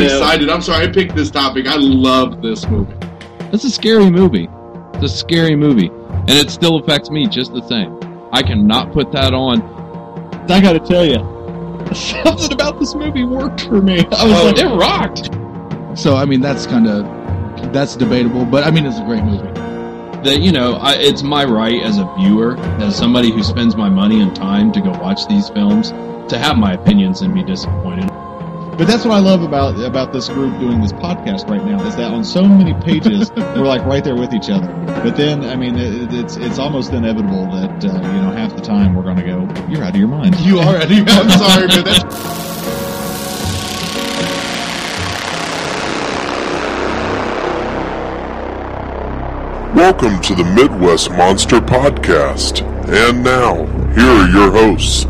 I'm excited. I'm sorry I picked this topic. I love this movie. It's a scary movie. It's a scary movie, and it still affects me just the same. I cannot put that on. I got to tell you, something about this movie worked for me. I was Oh. like, it rocked. So I mean, that's kind of that's debatable, but I mean, it's a great movie. That you know, I, it's my right as a viewer, as somebody who spends my money and time to go watch these films, to have my opinions and be disappointed. But that's what I love about about this group doing this podcast right now is that on so many pages we're like right there with each other. But then, I mean, it, it's it's almost inevitable that uh, you know half the time we're going to go, "You're out of your mind." You already. I'm sorry, man. That's, Welcome to the Midwest Monster Podcast. And now, here are your hosts.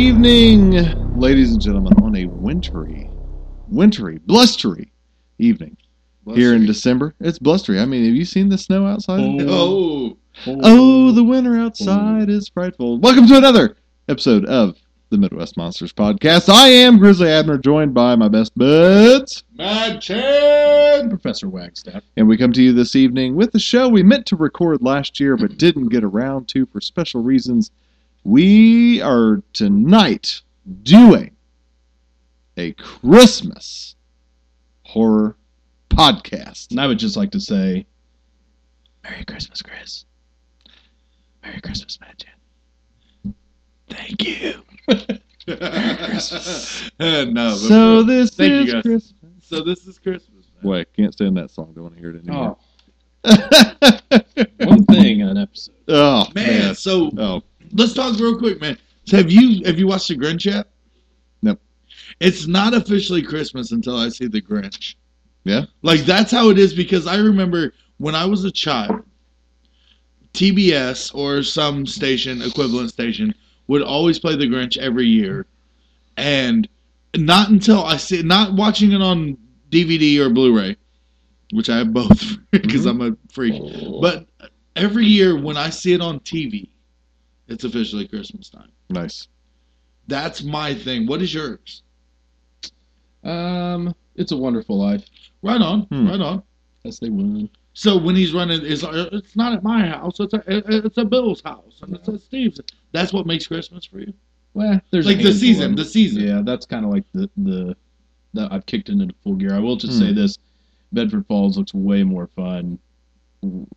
Evening, ladies and gentlemen, on a wintry, wintry, blustery evening here in December. It's blustery. I mean, have you seen the snow outside? Oh, oh. oh, the winter outside oh. is frightful. Welcome to another episode of the Midwest Monsters Podcast. I am Grizzly Abner, joined by my best buds. Mad Chan. Professor Wagstaff. And we come to you this evening with the show we meant to record last year but didn't get around to for special reasons. We are tonight doing a Christmas horror podcast. And I would just like to say, Merry Christmas, Chris. Merry Christmas, Matt Jan. Thank you. Uh, no. So this Thank you, is guys. Christmas. so this is Christmas. man. Wait, can't stand that song. Don't want to hear it anymore. One thing an episode. oh Man, man. so Oh, let's talk real quick, man. So have you have you watched the Grinch yet? Nope. It's not officially Christmas until I see the Grinch. Yeah? Like that's how it is because I remember when I was a child, TBS or some station equivalent station would always play the Grinch every year, and not until I see not watching it on DVD or Blu-ray, which I have both because mm-hmm. I'm a freak. But every year when I see it on TV, it's officially Christmas time. nice. That's my thing. What is yours? Um, It's a Wonderful Life. Right on, Hmm. right on. Yes, they won. So when he's running, is it's not at my house. It's a it's a Bill's house, and it's at Steve's. That's what makes Christmas for you. Well, there's Like the season, the season. Yeah, that's kind of like the the that I've kicked into full gear. I will just Hmm. say this: Bedford Falls looks way more fun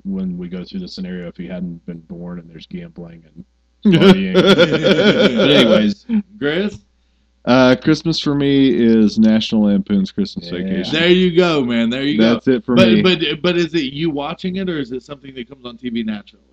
when we go through the scenario if he hadn't been born and there's gambling and. But anyways, Chris, uh, Christmas for me is National Lampoon's Christmas Yeah. Vacation. there you go, man. There you That's go. That's it for but me. but but is it you watching it, or is it something that comes on TV naturally?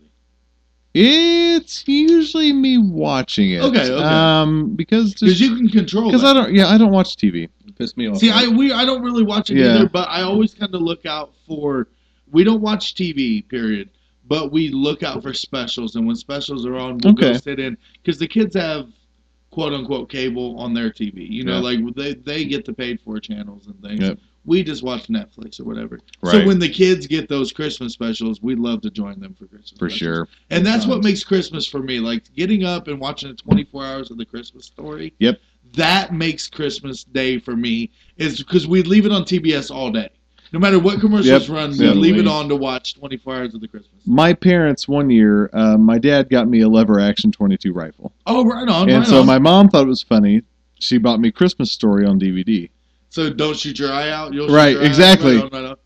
it's usually me watching it. Okay, okay. Um, because Because you can control. because. I don't. Yeah, I don't watch TV. it pissed me off. See, I we I don't really watch it Yeah. either, but I always kind of look out for. We don't watch TV, period, but we look out for specials, and when specials are on, we'll go Okay. sit in because the kids have quote unquote cable on their TV. You know, Yeah. like they they get the paid for channels and things. Yep. We just watch Netflix or whatever. So when the kids get those Christmas specials, we love to join them for Christmas. For specials. sure. And that's what makes Christmas for me. Like getting up and watching the 24 hours of the Christmas story. Yep. That makes Christmas Day for me is because we leave it on TBS all day. No matter what commercials Yep. run, leave it on to watch 24 hours of the Christmas. My parents one year, uh, my dad got me a lever action 22 rifle, Oh, right on. and right so on. my mom thought it was funny. She bought me Christmas Story on DVD. so don't shoot your eye out. You'll shoot Right, eye out. exactly. Right on, right on.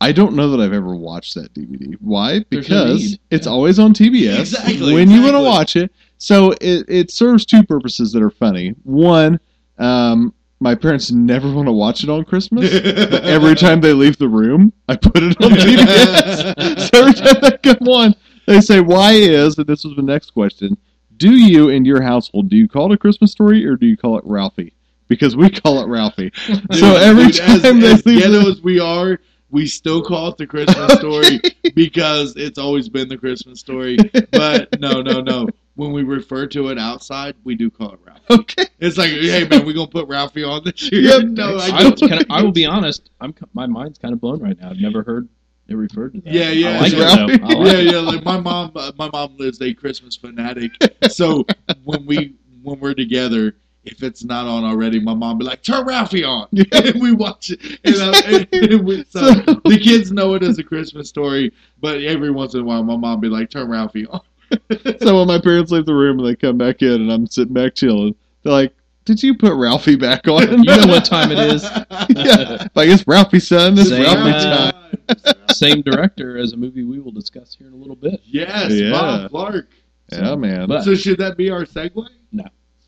I don't know that I've ever watched that DVD. Why? No Because it's Yeah. always on TBS Exactly, when you want to watch it. So it, it serves two purposes that are funny. One, um, my parents never want to watch it on Christmas. but every time they leave the room, I put it on TBS. so every time they come on, they say, "Why is?" And this was the next question: Do you in your household do you call it a Christmas story or do you call it Ralphie? Because we call it Ralphie. so every Dude, as, time they as leave ghetto the, as we are, We still call it the Christmas story because it's always been the Christmas story. But no, no, no. When we refer to it outside, we do call it Ralph. Okay. It's like, hey man, we gonna put Ralphie on this year. Yep. No, I don't. can I, I will be honest. I'm my mind's kind of blown right now. I've never heard it referred to that. Yeah, yeah. Like it Ralphie. I like yeah, it. yeah. Like my mom, uh, my mom lives a Christmas fanatic. So when we when we're together, if it's not on already, my mom be like, "Turn Ralphie on," and we watch it. And, and- and we, so the kids know it as a Christmas story, but every once in a while, my mom be like, "Turn Ralphie on." So when my parents leave the room and they come back in and I'm sitting back chilling, they're like, "Did you put Ralphie back on?" You know what time it is? yeah, like it's Ralphie's son. It's Same, Ralphie's uh, time. Same director as a movie we will discuss here in a little bit. yes, Yeah. Bob Clark. Yeah, man. But- So should that be our segue? No.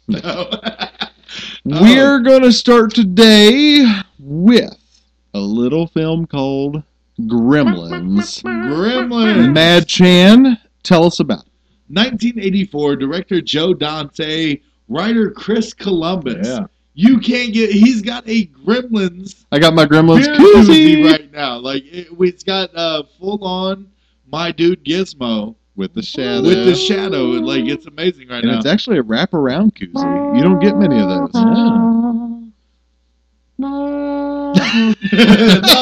No. We're gonna start today with a little film called Gremlins. Gremlins. Mad Chan, tell us about it. 1984, director Joe Dante, writer Chris Columbus. Yeah. You can't get. He's got a Gremlins I got my Gremlins koozie koozie right now. Like it, it's got uh, full on my dude Gizmo with the shadow. with the shadow. Like it's amazing right and now. it's actually a wraparound koozie. You don't get many of those. Yeah. no, I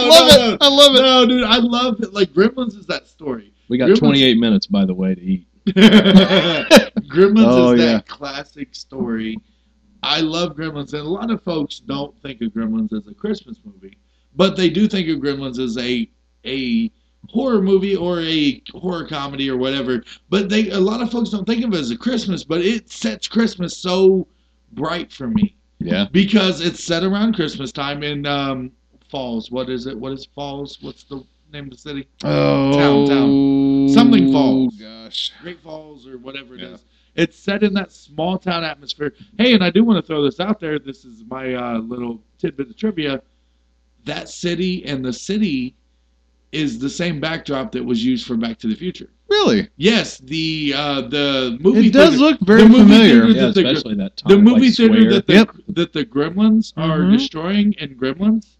love no, it. I love it. No, dude, I love it. Like Gremlins is that story. We got Gremlins- 28 minutes, by the way, to eat. Gremlins Oh, is that yeah. classic story. I love Gremlins, and a lot of folks don't think of Gremlins as a Christmas movie, but they do think of Gremlins as a a horror movie or a horror comedy or whatever. But they a lot of folks don't think of it as a Christmas, but it sets Christmas so bright for me Yeah. because it's set around Christmas time in um, Falls. What is it? What is Falls? What's the name of the city? Oh, Town, town. Something falls. Gosh. Great Falls or whatever it is. Yeah. It's set in that small town atmosphere. Hey, and I do want to throw this out there. This is my uh, little tidbit of trivia. That city and the city is the same backdrop that was used for Back to the Future. Really? Yes, the uh, the movie It does theater, look very the movie familiar. theater- Yeah, the- the- especially that the movie like, theater square. that the Yep. that the Gremlins are Mhm. destroying in Gremlins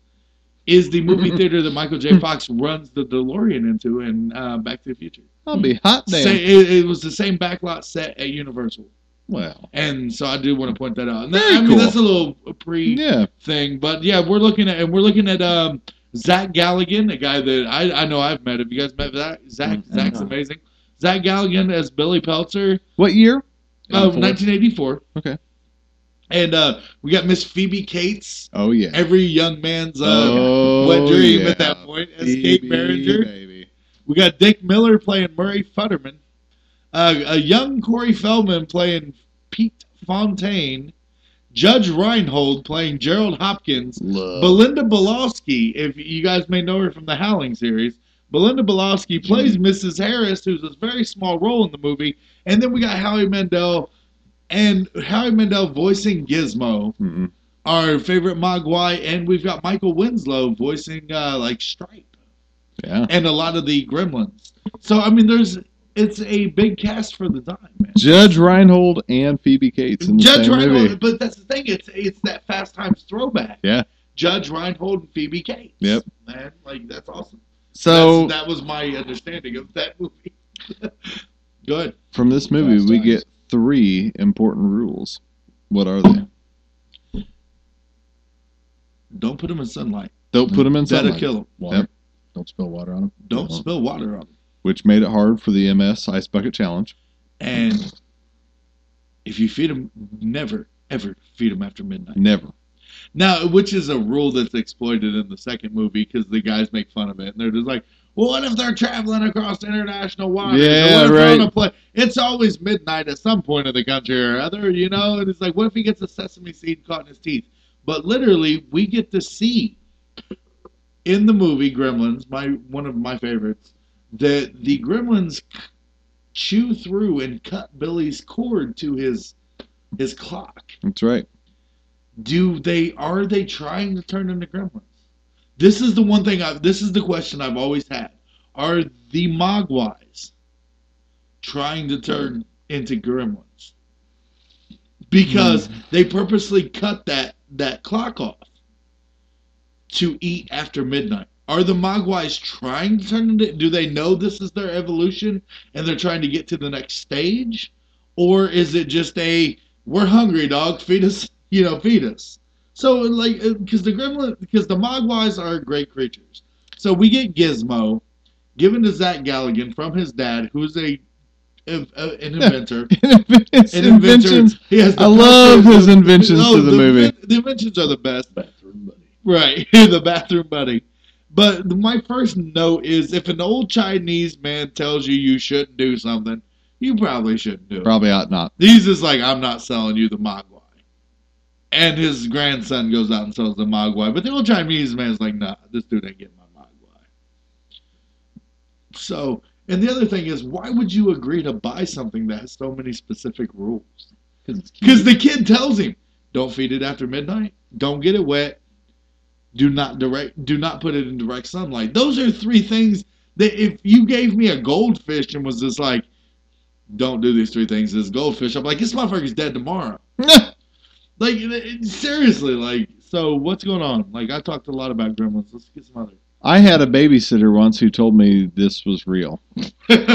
is the movie theater that Michael J. Fox runs the DeLorean into in uh, Back to the Future. I'll be hot damn. Say, it, it was the same backlot set at Universal. Well, And so I do want to point that out. And that- Very I mean, cool. that's a little pre yeah. thing, but yeah, we're looking at and we're looking at um, Zach Galligan, a guy that I, I know I've met. Have you guys met Zach? Zach Mm, Zach's amazing. Zach Galligan as Billy Peltzer What year? 84. 1984. Okay. And uh, we got Miss Phoebe Cates, Oh yeah. every young man's uh, oh, wet dream yeah. at that point, as Kate Phoebe, Beringer. Baby. We got Dick Miller playing Murray Futterman. Uh, a young Corey Feldman playing Pete Fontaine. Judge Reinhold playing Gerald Hopkins. Love. Belinda Balaski, if you guys may know her from the Howling series. Belinda Balaski plays Mrs. Harris, who's a very small role in the movie. And then we got Howie Mandel and Howie Mandel voicing Gizmo, Mm-mm. our favorite Mogwai, and we've got Michael Winslow voicing uh, like Stripe Yeah. and a lot of the Gremlins. So I mean, there's it's a big cast for the time, man. Judge Reinhold and Phoebe Cates in the Judge same Reinhold, movie. but that's the thing. It's it's that Fast Times throwback. Yeah. Judge Reinhold and Phoebe Cates. Yep. Man, like that's awesome. So That's- that was my understanding of that movie. Good. from this movie, Fast we Times. get three important rules. What are they? Don't put them in sunlight. Don't put them in That'll kill them. Water. Yep. Don't spill water on them. Don't Uh-huh. spill water on them. which made it hard for the MS Ice Bucket Challenge. And if you feed them, never ever feed them after midnight. Never. Now, which is a rule that's exploited in the second movie because the guys make fun of it, and they're just like, "Well, what if they're traveling across international waters? Yeah, what if they're on right. It's always midnight at some point in the country or other, you know." And it's like, what if he gets a sesame seed caught in his teeth? But literally, we get to see in the movie Gremlins, my one of my favorites, that the Gremlins chew through and cut Billy's cord to his his clock That's right. do they are they trying to turn into gremlins this is the one thing i this is the question i've always had. Are the mogwais trying to turn into gremlins? Because hmm. they purposely cut that that clock off to eat after midnight. Are the Mogwais trying to turn into? Do they know this is their evolution and they're trying to get to the next stage, or is it just a we're hungry, dog, feed us, you know, feed us? So like, uh, because the gremlin, because the Mogwais are great creatures. So we get Gizmo, given to Zach Galligan from his dad, who's a, a- a- an inventor. An inventions. inventor. He has I love power- his inventions oh, to the movie. The inventions are the best. Bathroom buddy. Right, the bathroom buddy. But my first note is if an old Chinese man tells you you shouldn't do something, you probably shouldn't do it. Probably ought not. He's just like, I'm not selling you the Mogwai. And his grandson goes out and sells the Mogwai. But the old Chinese man's like, nah, this dude ain't getting my Mogwai. So, and the other thing is, why would you agree to buy something that has so many specific rules? Because it's Because cute. the kid tells him, don't feed it after midnight, don't get it wet, do not direct, do not put it in direct sunlight. Those are three things that if you gave me a goldfish and was just like, don't do these three things, this goldfish, I'm like, this motherfucker's dead tomorrow. Like seriously, like so what's going on? Like I talked a lot about gremlins. Let's get some other. I had a babysitter once who told me this was real. That's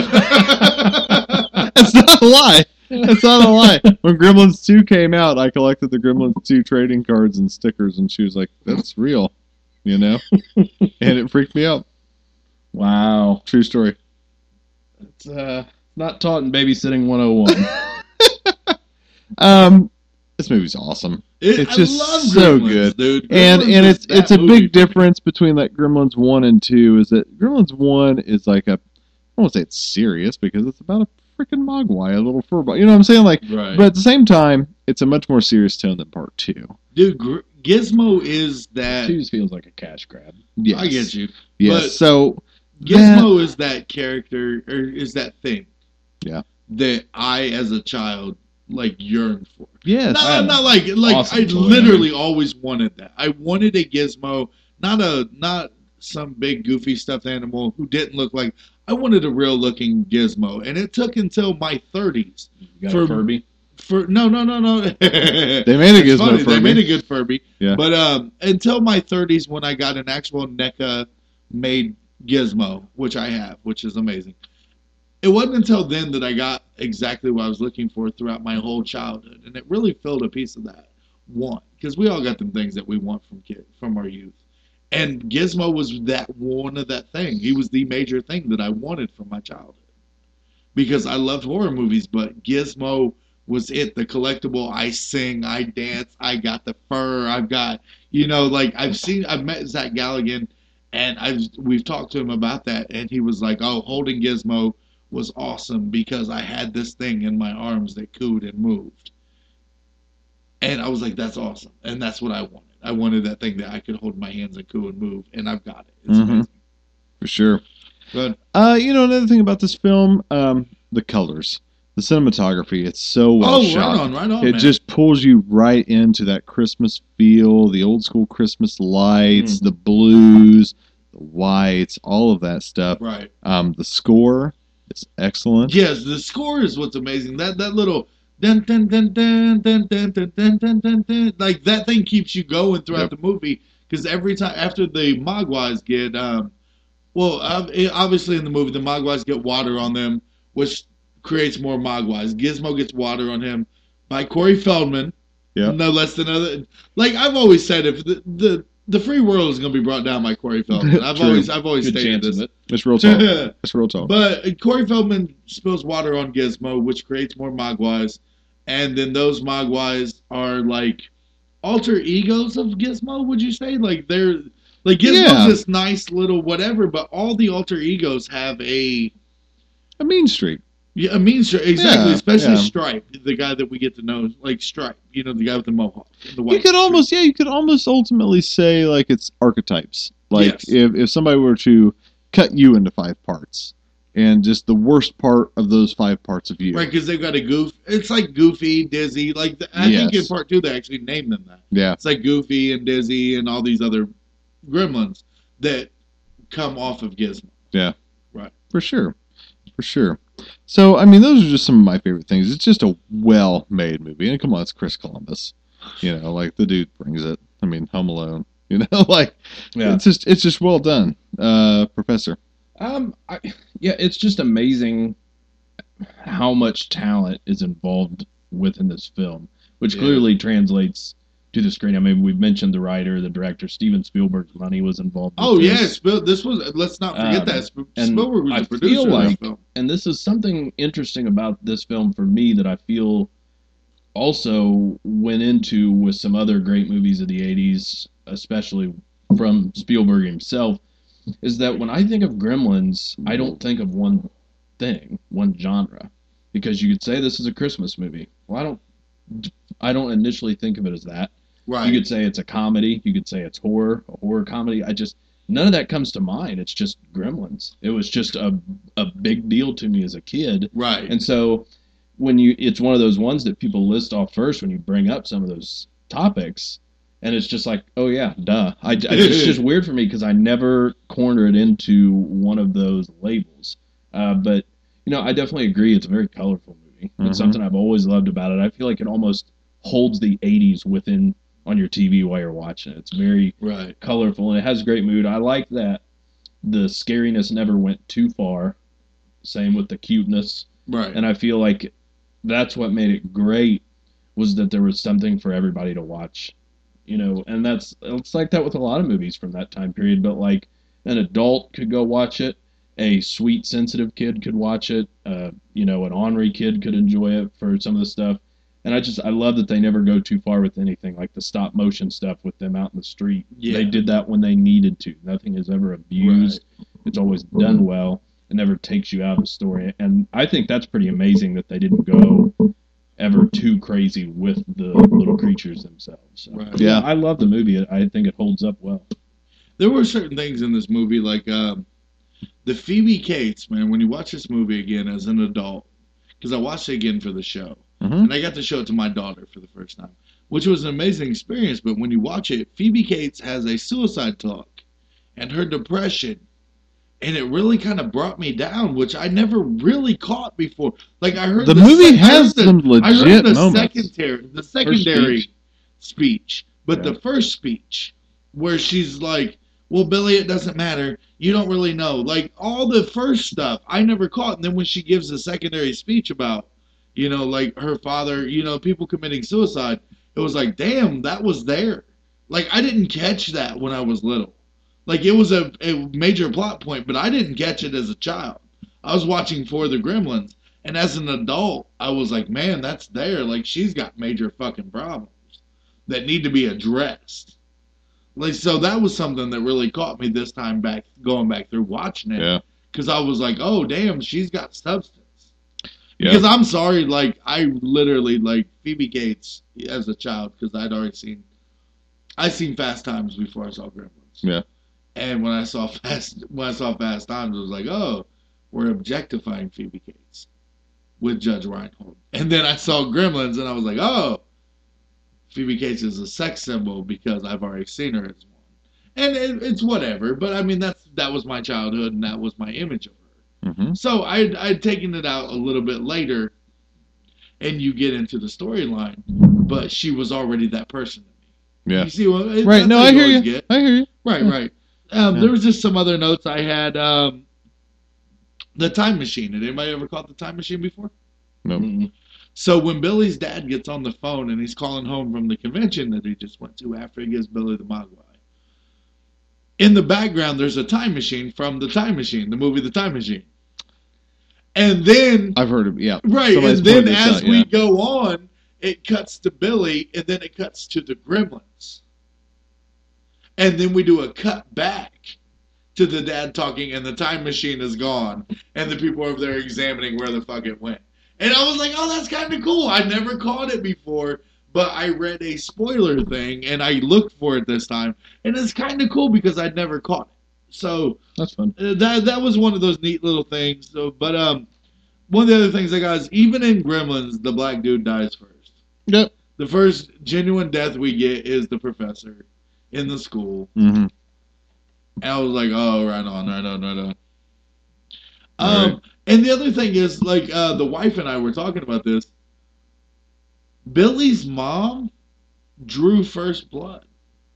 not a lie. That's not a lie. When Gremlins 2 came out, I collected the Gremlins 2 trading cards and stickers, and she was like, that's real, you know? and it freaked me out. Wow. True story. It's uh, not taught in babysitting 101. Um, this movie's awesome. It- It's just so Gremlins, good. dude. and Gremlins and is it's it's a movie. big difference between like Gremlins one and two is that Gremlins one is like a I won't say it's serious because it's about a freaking mogwai, a little furball. You know what I'm saying? Like, Right. but at the same time, it's a much more serious tone than part two. dude, Gr- Gizmo is that. Two feels like a cash grab. Yes, I get you. Yes. but- so Gizmo is that character or is that thing. Yeah. That I as a child like yearned for. yes, No, I had not like like awesome I toy. literally always wanted that. I wanted a gizmo, not a not some big goofy stuffed animal who didn't look like. I wanted a real looking gizmo, and it took until my 30s For- a Furby? for no no no no. they made a Gizmo funny, for They made a good Furby. Yeah. But um, until my 30s, when I got an actual NECA made Gizmo, which I have, which is amazing. It wasn't until then that I got exactly what I was looking for throughout my whole childhood, and it really filled a piece of that want because we all got them things that we want from kid from our youth, and Gizmo was that one of that thing. He was the major thing that I wanted from my childhood. Because I loved horror movies, but Gizmo was it the collectible. I sing i dance i got the fur i've got you know like i've seen i've met zach galligan and i've we've talked to him about that and he was like oh holding gizmo was awesome because i had this thing in my arms that cooed and moved and i was like that's awesome and that's what i wanted i wanted that thing that i could hold my hands and coo and move and i've got it it's Mhm. amazing for sure. Good. Uh, you know another thing about this film, um, the colors, the cinematography. It's so well oh shot. right on right on it man. just pulls you right into that Christmas feel, the old school Christmas lights, Mm. the blues, the whites, all of that stuff. right Um, the score is excellent. Yes, the score is what's amazing. That that little dun dun dun dun dun dun dun dun dun dun dun like that thing keeps you going throughout Yep. the movie because every time after the Mogwais get um, well eh, obviously in the movie the Mogwais get water on them, which creates more Mogwais. Gizmo gets water on him by Corey Feldman. Yep. No less than other. Like I've always said, if the the, the free world is going to be brought down by Corey Feldman. I've always I've always Good stated this. it. It's real talk. it's real talk. But Corey Feldman spills water on Gizmo, which creates more Mogwais, and then those Mogwais are like alter egos of Gizmo. Would you say like they're like Gizmo's Yeah. this nice little whatever, but all the alter egos have a a mean streak. Yeah, a mean streak exactly, Yeah, especially yeah. Stripe, the guy that we get to know, like Stripe, you know, the guy with the mohawk, the white. You could almost, yeah, you could almost ultimately say like it's archetypes. Like Yes. if if somebody were to cut you into five parts, and just the worst part of those five parts of you, Right, because they've got a goof. It's like Goofy, Dizzy. Like the, I think in part two they actually named them that. yeah, It's like Goofy and Dizzy and all these other gremlins that come off of Gizmo. Yeah, right. For sure, for sure. So I mean, those are just some of my favorite things. It's just a well-made movie, and come on, it's Chris Columbus. You know, like the dude brings it. I mean, Home Alone. You know, like Yeah. it's just it's just well done, uh, Professor. Um, I, yeah, it's just amazing how much talent is involved within this film, which Yeah. clearly translates to the screen. I mean, we've mentioned the writer, the director, Steven Spielberg's money was involved. with Oh this. yeah, Spiel, this was. Let's not forget Um, that Sp- Spielberg was I the producer feel of like- film. and this is something interesting about this film for me that I feel also went into with some other great movies of the 80s, especially from Spielberg himself, is that when I think of Gremlins, I don't think of one thing, one genre. Because you could say this is a Christmas movie. Well, I don't I don't initially think of it as that. Right. You could say it's a comedy, you could say it's horror, a horror comedy. I just none of that comes to mind. It's just Gremlins. It was just a a big deal to me as a kid. right. And so when you it's one of those ones that people list off first when you bring up some of those topics and it's just like, oh yeah, duh. I, I it's just weird for me because I never corner it into one of those labels. Uh, but you know, I definitely agree. It's a very colorful movie. It's something I've always loved about it. I feel like it almost holds the '80s within on your TV while you're watching it. It's very right. colorful and it has great mood. I like that the scariness never went too far. Same with the cuteness Right. and I feel like that's what made it great was that there was something for everybody to watch, you know, and that's it's like that with a lot of movies from that time period. But like an adult could go watch it, a sweet sensitive kid could watch it, uh, you know, an ornery kid could enjoy it for some of the stuff. And I just I love that they never go too far with anything like the stop motion stuff with them out in the street. Yeah. They did that when they needed to. Nothing is ever abused. It's always done well. It never takes you out of the story. And I think that's pretty amazing that they didn't go ever too crazy with the little creatures themselves. So, Right. Yeah. I love the movie. I think it holds up well. there were certain things in this movie like um, the Phoebe Cates, man. When you watch this movie again as an adult, because I watched it again for the show, Mhm. and I got to show it to my daughter for the first time, which was an amazing experience. But when you watch it, Phoebe Cates has a suicide talk and her depression. And it really kind of brought me down, which I never really caught before. Like I heard The the movie has the- some I heard the moments. secondary, the secondary speech, but Yeah. the first speech where she's like, "Well, Billy, it doesn't matter. You don't really know." Like all the first stuff, I never caught. And then when she gives the secondary speech about, you know, like her father, you know, people committing suicide, it was like, damn, that was there. Like I didn't catch that when I was little. Like it was a, a major plot point, but I didn't catch it as a child. I was watching For the Gremlins, and as an adult, I was like, man, that's there. Like she's got major fucking problems that need to be addressed. Like so, that was something that really caught me this time back, going back through watching it, Yeah. because I was like, oh damn, she's got substance. Because I'm sorry, like I literally like Phoebe Cates as a child because I'd already seen, I seen Fast Times before I saw Gremlins. Yeah. And when I saw Fast, when I saw Fast Times, it was like, oh, we're objectifying Phoebe Cates with Judge Reinhold. And then I saw Gremlins, and I was like, oh, Phoebe Cates is a sex symbol because I've already seen her as one. And it, it's whatever, but I mean that's that was my childhood, and that was my image of her. Hmm So I'd, I'd taken it out a little bit later, and you get into the storyline, but she was already that person. Yeah. You see what? it- Right. No, how I hear you. get. I hear you. Right, Yeah. right. Um, Yeah. There was just some other notes I had. Um, the time machine. Had anybody ever caught the time machine before? No. Mm-mm. So when Billy's dad gets on the phone and he's calling home from the convention that he just went to after he gives Billy the Mogwai, in the background there's a time machine from the time machine, the movie The Time Machine. And then I've heard of yeah. Right, Somebody's and then as out, we yeah. go on, it cuts to Billy, and then it cuts to the Gremlins, and then we do a cut back to the dad talking, and the time machine is gone, and the people over there examining where the fuck it went. And I was like, oh, that's kind of cool. I never caught it before, but I read a spoiler thing, and I looked for it this time, and it's kind of cool because I'd never caught it. So That's fun. uh, that that was one of those neat little things. So, but um, one of the other things I got is even in Gremlins, the black dude dies first. Yep. The first genuine death we get is the professor in the school, hmm and I was like, oh, right on, right on, right on. Um, and the other thing is, like, uh, the wife and I were talking about this. Billy's mom drew first blood.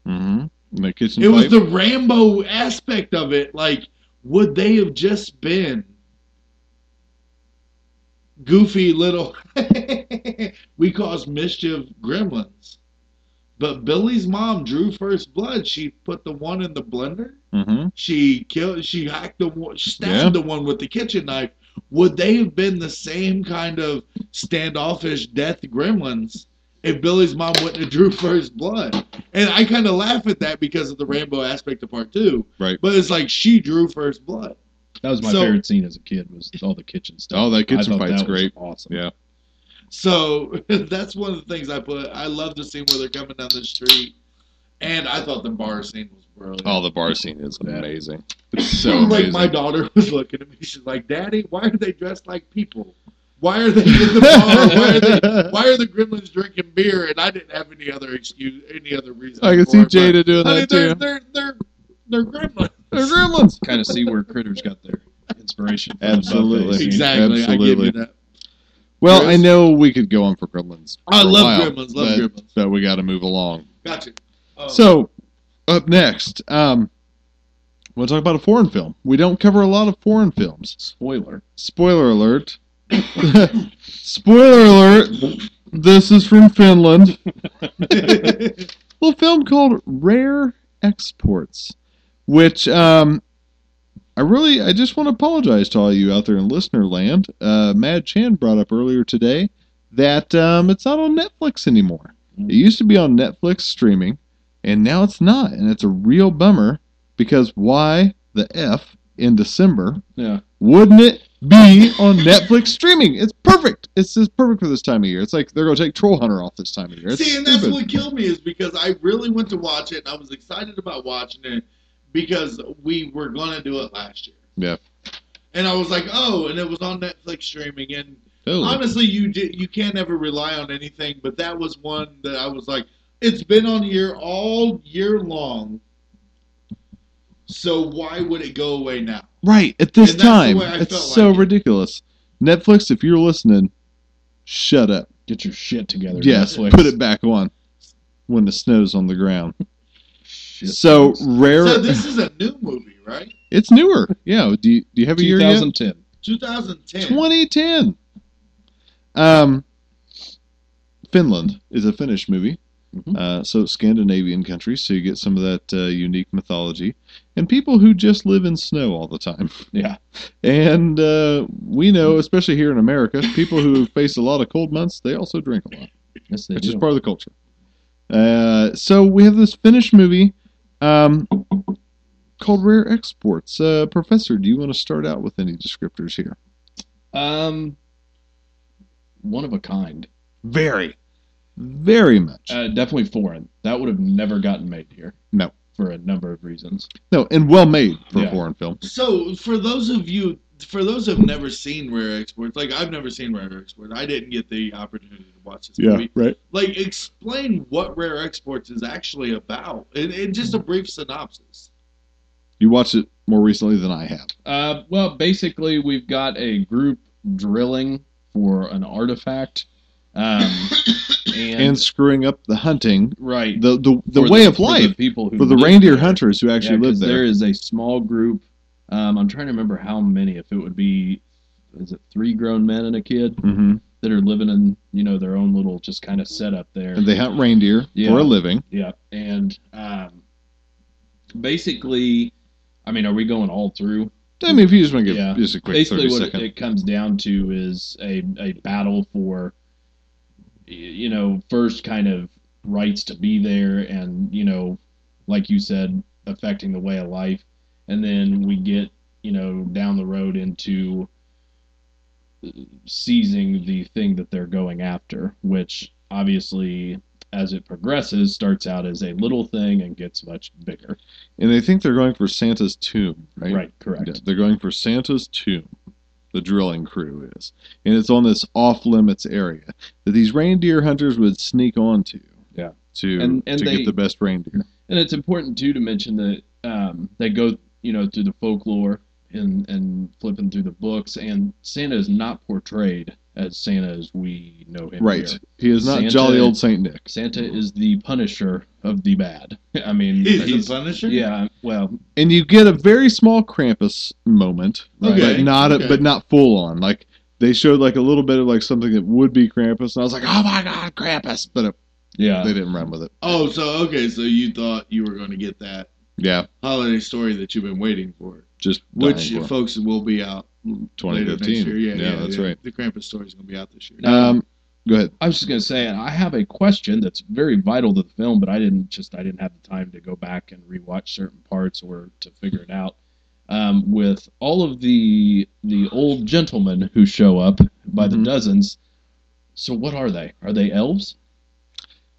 hmm In the kitchen It was the Rambo aspect of it. Like, would they have just been goofy little we cause mischief gremlins? But Billy's mom drew first blood. She put the one in the blender. Mhm. She killed. She hacked the one. Stabbed Yeah. the one with the kitchen knife. Would they have been the same kind of standoffish death gremlins if Billy's mom wouldn't have drew first blood? And I kind of laugh at that because of the Rambo aspect of part two. Right. But it's like she drew first blood. That was my So- favorite scene as a kid. Was all the kitchen stuff. Oh, that kitchen I thought fight's that was great. Awesome. Yeah. So that's one of the things I put. I love the scene where they're coming down the street, and I thought the bar scene was brilliant. Oh, the bar scene is amazing. It's so like amazing. my daughter was looking at me. She's like, "Daddy, why are they dressed like people? Why are they in the bar? Why are they? Why are the gremlins drinking beer?" And I didn't have any other excuse, any other reason. I can see it, but, Jada doing honey, that they're, too. they're they're they're gremlins. They're gremlins. Kind of see where critters got their inspiration. from. Absolutely. Buffet scene. Exactly. I give Absolutely. you that. Well, Chris? I know we could go on for gremlins. I for a love while, Gremlins, love but, Gremlins. But we got to move along. Gotcha. Oh. So, up next, um, we'll talk about a foreign film. We don't cover a lot of foreign films. Spoiler. Spoiler alert. Spoiler alert. This is from Finland. little film called Rare Exports, which um, I really, I just want to apologize to all you out there in listener land. Uh, Mad Chan brought up earlier today that um, it's not on Netflix anymore. It used to be on Netflix streaming, and now it's not, and it's a real bummer because why the f in December Yeah. wouldn't it be on Netflix streaming? It's perfect. It's just perfect for this time of year. It's like they're going to take Troll Hunter off this time of year. It's See, and that's stupid. what killed me is because I really went to watch it and I was excited about watching it because we were gonna do it last year. Yeah. And I was like, oh, and it was on Netflix streaming, and Totally. honestly, you did, you can't ever rely on anything, but that was one that I was like, it's been on here all year long, so why would it go away now? Right at this And that's the time, way I it's felt so like it. ridiculous. Netflix, if you're listening, shut up. Get your shit together. Yes, Netflix. put it back on when the snow's on the ground. Shit so things. rare. So this is a new movie, right? it's newer. Yeah. Do you, do you have a year yet? 2010. 2010. 2010. Um, Finland is a Finnish movie. Mhm. Uh, so Scandinavian countries, so you get some of that uh, unique mythology, and people who just live in snow all the time. Yeah. And uh, we know, especially here in America, people who face a lot of cold months, they also drink a lot. Yes, they It's just do. part of the culture. Uh, so we have this Finnish movie um, called Rare Exports. Uh, Professor, do you want to start out with any descriptors here? Um, one of a kind. Very, very much. Uh, definitely foreign. That would have never gotten made here. No. For a number of reasons. no, and well made for a foreign film. So, for those of you, for those who've never seen Rare Exports, like I've never seen Rare Exports, I didn't get the opportunity to watch this movie. right. Like, explain what Rare Exports is actually about, in, in just a brief synopsis. You watched it more recently than I have. Uh, well, basically, we've got a group drilling for an artifact. Um, and, And, screwing up the hunting, right. the the, the for way of for life people who for the reindeer there. hunters who actually Yeah, live 'cause there. There is a small group. Um, I'm trying to remember how many. If it would be, is it three grown men and a kid hmm that are living in you know their own little just kind of setup there. And they hunt reindeer Yeah. for a living. Yeah, and um, basically, I mean, are we going all through? I mean, if you just want to give Yeah. just a quick basically, thirty what second. it, it comes down to is a a battle for, y- you know, first kind of rights to be there, and you know, like you said, affecting the way of life, and then we get you know down the road into seizing the thing that they're going after, which obviously. As it progresses, starts out as a little thing and gets much bigger. and they think they're going for Santa's tomb, right? Right, correct. Yeah, they're going for Santa's tomb. The drilling crew is, and it's on this off limits area that these reindeer hunters would sneak onto. Yeah. To And- and to they- get the best reindeer. And it's important too to mention that um, they go, you know, through the folklore and and flipping through the books, and Santa is not portrayed as Santa as we know him. Right. here. He is not Santa- jolly old Saint Nick. Santa is the punisher of the bad. I mean, He's, he's, Punisher. yeah. Well, And you get a very small Krampus moment, Okay, but not okay. a, but not full on. Like they showed like a little bit of like something that would be Krampus, and I was like, oh my god, Krampus! But uh, yeah. they didn't run with it. Oh, so okay, so you thought you were going to get that Yeah, holiday story that you've been waiting for, just which for. folks will be out later 2015. next year. Yeah, Yeah, that's right. The Krampus story is going to be out this year. Um, go ahead. I was just gonna say, I have a question that's very vital to the film, but I didn't just I didn't have the time to go back and rewatch certain parts or to figure it out. Um, with all of the the old gentlemen who show up by the Mhm. dozens, so what are they? Are they elves?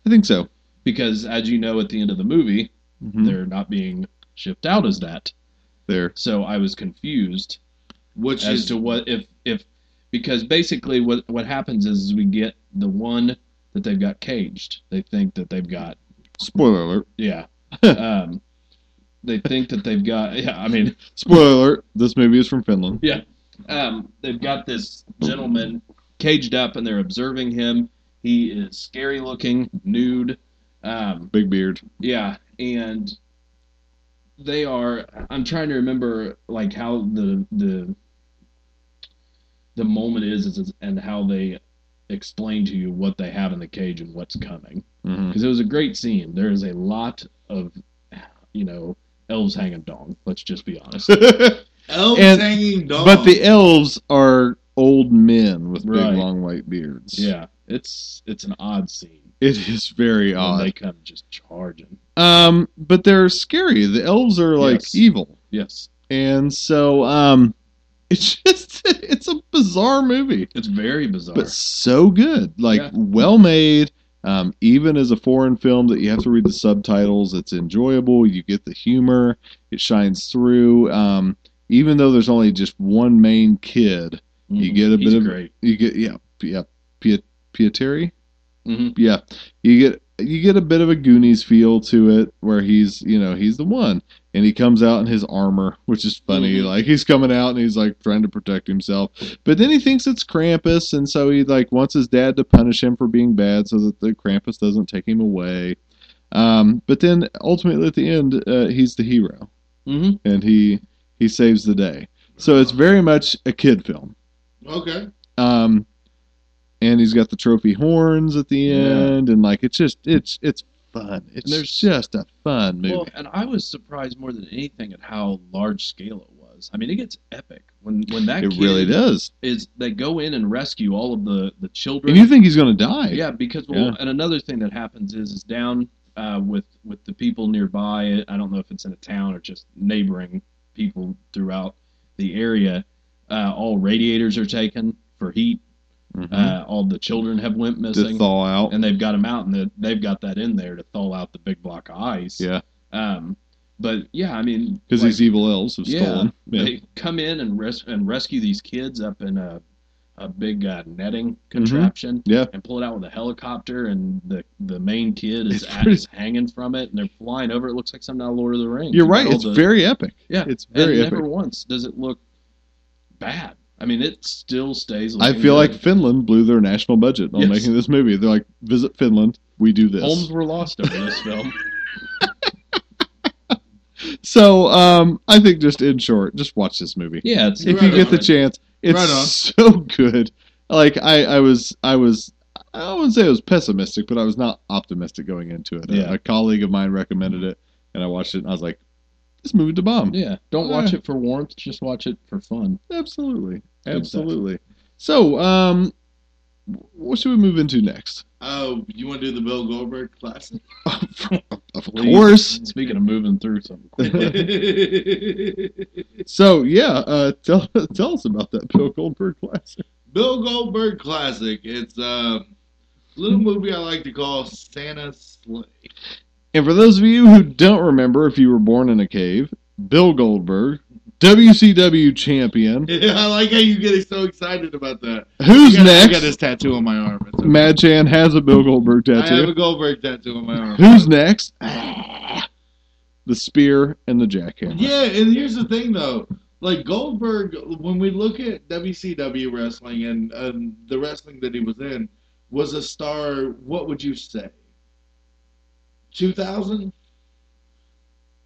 I think so. Because as you know, at the end of the movie, Mhm. they're not being shipped out as that. There. So I was confused Which as is to what if if because basically what what happens is we get the one that they've got caged. They think that they've got Spoiler alert. yeah. um, they think that they've got yeah. I mean Spoiler alert. This movie is from Finland. Yeah. Um, they've got this gentleman caged up and they're observing him. He is scary looking, nude. Um, Big beard. Yeah, and they are. I'm trying to remember like how the the the moment is, is and how they explain to you what they have in the cage and what's coming. Mm-hmm. Because it was a great scene. There is a lot of, you know, elves hanging dong. Let's just be honest. elves and- hanging dog. But the elves are old men with Right. big long white beards. yeah, it's it's an odd scene. It is very when odd. They come just charging. Um, but they're scary. The elves are like Yes. evil, Yes, and so um, it's just it's a bizarre movie, it's very bizarre. but so good, like Yeah. well made. Um, even as a foreign film that you have to read the subtitles, it's enjoyable. You get the humor; it shines through. Um, even though there's only just one main kid, you Mhm. get a He's bit of- great. you get yeah, yeah, Piet, Pietari, hmm yeah, you get you get a bit of a Goonies feel to it, where he's you know he's the one, and he comes out in his armor, which is funny. Mhm. Like he's coming out and he's like trying to protect himself, but then he thinks it's Krampus, and so he like wants his dad to punish him for being bad, so that the Krampus doesn't take him away. Um, but then ultimately at the end, uh, he's the hero, hmm and he he saves the day. So it's very much a kid film. Okay. Um, and he's got the trophy horns at the Yeah. end, and like it's just it's it's fun. It's there's- just a fun movie. Well, and I was surprised more than anything at how large scale it was. I mean, it gets epic when when that it really does. is they go in and rescue all of the the children. And you think he's gonna die? yeah, because well, Yeah. and another thing that happens is is down uh, with with the people nearby. I don't know if it's in a town or just neighboring people throughout the area. Uh, all radiators are taken for heat. Mhm. Uh, all the children have went missing. to thaw out. and they've got them out, and the, they've got that in there to thaw out the big block of ice. yeah, Um, but yeah, I mean, because like, these evil elves have yeah, stolen. Yeah. they come in and res- and rescue these kids up in a a big uh, netting contraption. Mm-hmm. Yeah. and pull it out with a helicopter, and the the main kid is, at, pretty- is hanging from it, and they're flying over. It looks like something out of Lord of the Rings. You're right. It's the- very epic. yeah, It's and epic. never once does it look bad. I mean, it still stays. I feel like Finland blew their national budget on Yes. making this movie. They're like, visit Finland, we do this. homes were lost over this film. So, um, I think just in short, just watch this movie. Yeah, it's if Right you get the chance. It's Right so good. Like I, I was, I was, I wouldn't say I was pessimistic, but I was not optimistic going into it. A- A, colleague of mine recommended it, and I watched it, and I was like, "This movie's a bomb." yeah. Don't watch it for warmth. Just watch it for fun. Absolutely, Good absolutely. So, um, what should we move into next? Oh, you want to do the Bill Goldberg classic? of course. Speaking of moving through something, So, yeah, uh, tell tell us about that Bill Goldberg classic. Bill Goldberg classic. It's a little movie I like to call Santa's Slay. And for those of you who don't remember, if you were born in a cave, Bill Goldberg, WCW champion. I like how you get so excited about that. Who's I got, I next? got this tattoo on my arm. Okay. Mad Chan has a Bill Goldberg tattoo. I have a Goldberg tattoo on my arm. Who's next? The spear and the jackhammer. Yeah, and here's the thing though. like Goldberg, when we look at WCW wrestling and um, the wrestling that he was in, was a star. What would you say? Two thousand?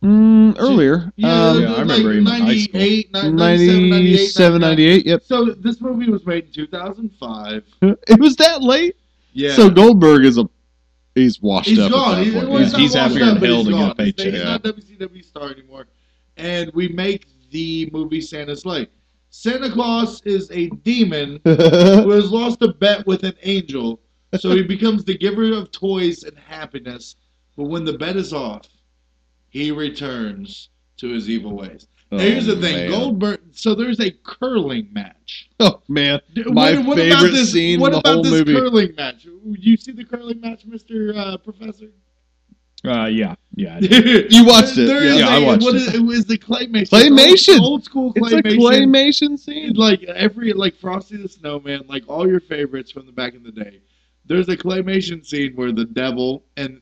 Mm, earlier. Yeah, um, Yeah, I remember him in high school. 98, 97, 97, 98. Yep. So this movie was made in 2005. It was that late. Yeah. So Goldberg is a he's washed he's up. gone. At He's, that well, point. he's, He's- he's not washed happier in up, but hell to get a gone. He's- paycheck. He's not WCW star anymore. And we make the movie Santa's Slay. Santa Claus is a demon who has lost a bet with an angel, so he becomes the giver of toys and happiness. But when the bet is off, he returns to his evil ways. Now, here's the Oh, thing, man. Goldberg. So there's a curling match. Oh man, My what, what favorite about this, scene in What the about whole this movie. curling match? You see the curling match, Mister uh, Professor? Uh, yeah, yeah. You watched it, There yeah. Yeah, I a- watched what it. is- it was the claymation. Claymation! Old, old school it's a claymation. claymation scene. Like every like Frosty the Snowman, like all your favorites from the back in the day. There's a claymation scene where the devil and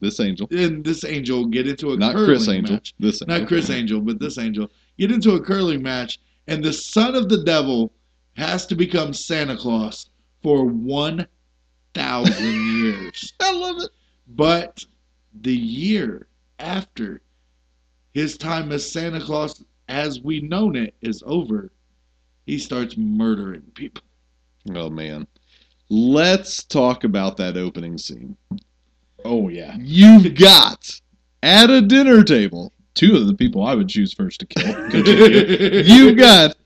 This angel, and this angel get into a not curling Criss Angel. match. This angel. Not Criss Angel, but this angel get into a curling match, and the son of the devil has to become Santa Claus for one thousand years. I love it. But the year after his time as Santa Claus, as we known it, is over, he starts murdering people. Oh man, let's talk about that opening scene. Oh yeah. You've got at a dinner table. Two of the people I would choose first to kill. You've got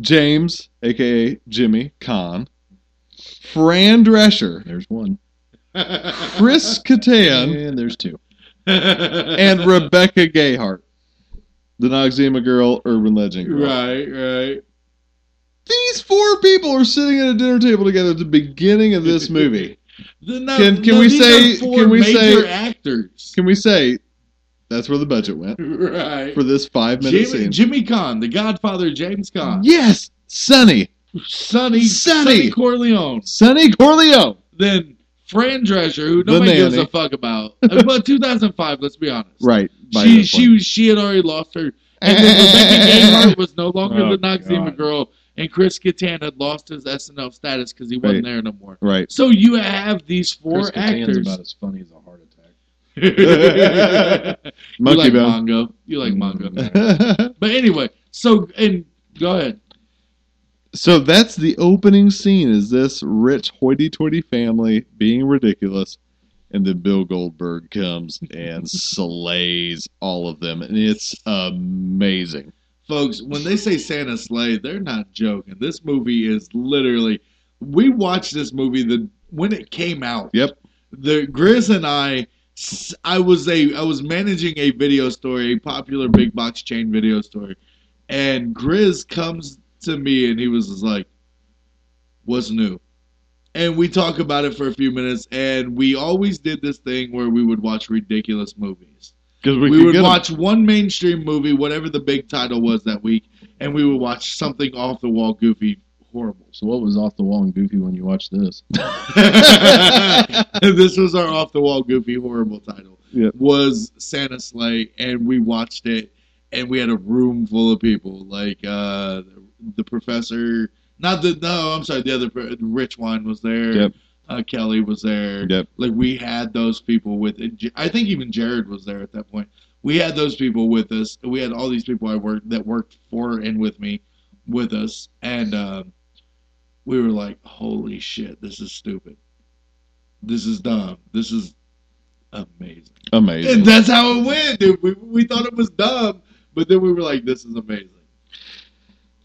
James, aka Jimmy Caan, Fran Drescher, There's one. Chris Kattan, And there's two. and Rebecca Gayhart, the Noxzema girl, urban legend girl. right, right. These four people are sitting at a dinner table together at the beginning of this movie. The- no- Can- can no, we say- can we say- actors? Can we say that's where the budget went right. for this five minute Jimmy, scene? Jimmy Caan, the Godfather, James Caan, Yes, Sonny, Sonny, Sonny. Corleone, Sonny Corleone. then Fran Drescher, who nobody gives a fuck about. Uh, but 2005, let's be honest. Right. She point. she she had already lost her, and then Rebecca Gayhart was no longer Oh, the Noxzema God. girl, and Chris Kattan had lost his SNL status because he wasn't Right. there no more. right. So you have these four Chris Kattan's actors. about as funny as a heart attack. you like bone. Mongo. You like Mongo. Mm-hmm. But anyway, so and go ahead. so that's the opening scene. Is this rich hoity-toity family being ridiculous, and then Bill Goldberg comes and slays all of them, and it's amazing. Folks, when they say Santa Slay, they're not joking. This movie is literally we watched this movie the when it came out. Yep. The Grizz and I, I was a I was managing a video store, a popular big box chain video store. And Grizz comes to me and he was like, What's new? And we talk about it for a few minutes and we always did this thing where we would watch ridiculous movies Because we, we, would watch one mainstream movie, whatever the big title was that week, and we would watch something off the wall, goofy, horrible. So what was off the wall and goofy when you watched this? this was our off the wall, goofy, horrible title. Yep. Was Santa Slay, and we watched it, and we had a room full of people, like uh, the professor. Not the no, I'm sorry, the other Rich Wine was there. Yep. Uh, Kelly was there. Yep. Like we had those people with. I think even Jared was there at that point. We had those people with us. We had all these people I worked that worked for and with me, with us, and um, we were like, "Holy shit, this is stupid. This is dumb. This is amazing." Amazing. And that's how it went, dude. We, we thought it was dumb, but then we were like, "This is amazing."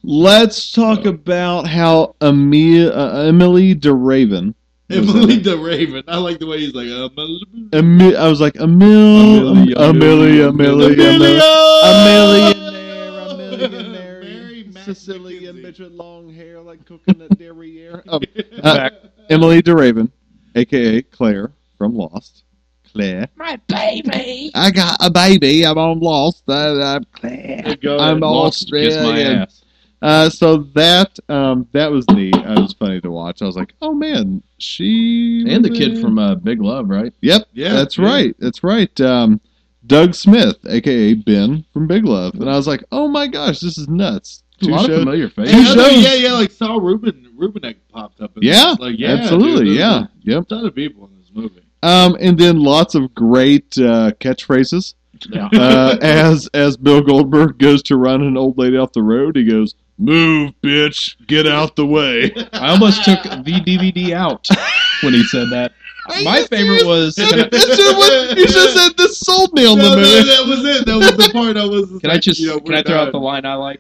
Let's talk So- about how Emi- uh, Emilie de Ravin. Emily it. the Raven. I like the way he's like, Emily. I was like, Emil, Amelia, Amelia, Amelia, Amelia, a millionaire, a millionaire, Mary Mac Sicilian bitch with long hair like coconut derriere. Um, uh. Emilie de Ravin, aka Claire from Lost. Claire. My baby. I got a baby. I'm on Lost. I, I'm Claire. I'm. Lost, kiss my Australian. Uh, so that um, that was neat. That was funny to watch. I was like, oh man, she And the kid in- from uh, Big Love, right? Yep. Yeah, that's yeah. right. That's right. Um, Doug Smith, aka Ben from Big Love, and I was like, "Oh my gosh, this is nuts!" A Two lot of shows- familiar faces. Know, shows. yeah, yeah, like Saul Rubin, Rubinek popped up. Yeah, like yeah, absolutely, dude, yeah, yep. A ton of people in this movie. Um, and then lots of great uh, catchphrases. Yeah. Uh, as as Bill Goldberg goes to run an old lady off the road, he goes, "Move, bitch, get out the way." I almost took the DVD out when he said that. My favorite was. It's just what- you just said this sold me on No, the no, movie. that was it. That was the part I was. Can I just you know, can I we're throw out the line I like?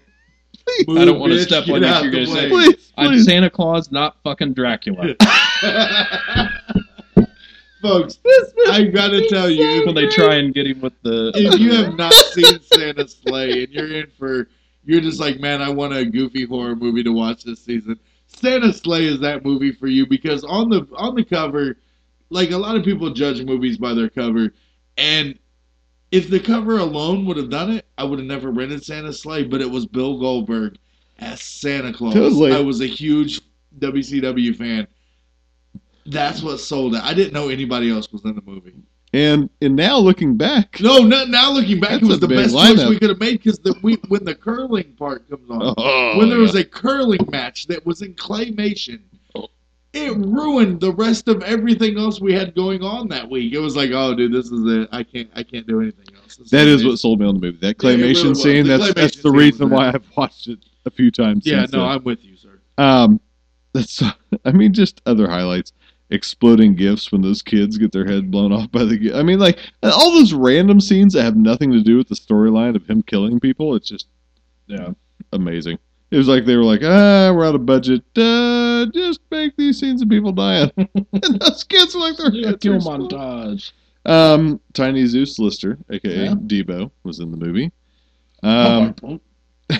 Move, I don't wanna step on you if you're gonna say- way. Please, I'm. Santa Claus, not fucking Dracula. Folks, I gotta tell you, when they try and get him with the. if you have not seen Santa's Slay and you're in for, you're just like, man, I want a goofy horror movie to watch this season. Santa Slay is that movie for you because on the on the cover, like a lot of people judge movies by their cover, and if the cover alone would have done it, I would have never rented Santa Slay. But it was Bill Goldberg as Santa Claus. Totally. I was a huge WCW fan. That's what sold it. I didn't know anybody else was in the movie. And and now looking back, No, no now looking back, it was the best choice we could have made because the we, when the curling part comes on, oh, when there was a curling match that was in claymation, it ruined the rest of everything else we had going on that week. It was like, oh, dude, this is it. I can't, I can't do anything else. This that is amazing. what sold me on the movie. That Yeah, really claymation scene. The That's that's the reason why. I've watched it a few times. Yeah, no, then. I'm with you, sir. Um, that's. I mean, just other highlights. Exploding gifts when those kids get their head blown off by the. gi- I mean, like all those random scenes that have nothing to do with the storyline of him killing people. It's just Yeah. amazing. It was like they were like, ah, we're out of budget. Uh, just make these scenes of people dying. and those kids were like, their Yeah, heads kill are exploding. montage. Um, Tiny Zeus Lister, aka Yeah. Debo, was in the movie. Oh, Um,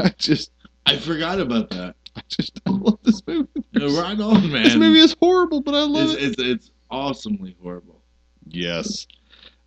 I just, I forgot about that. I just, I love this movie. Yeah, right on, man. This movie is horrible, but I love it's, it. it's, it's awesomely horrible. Yes.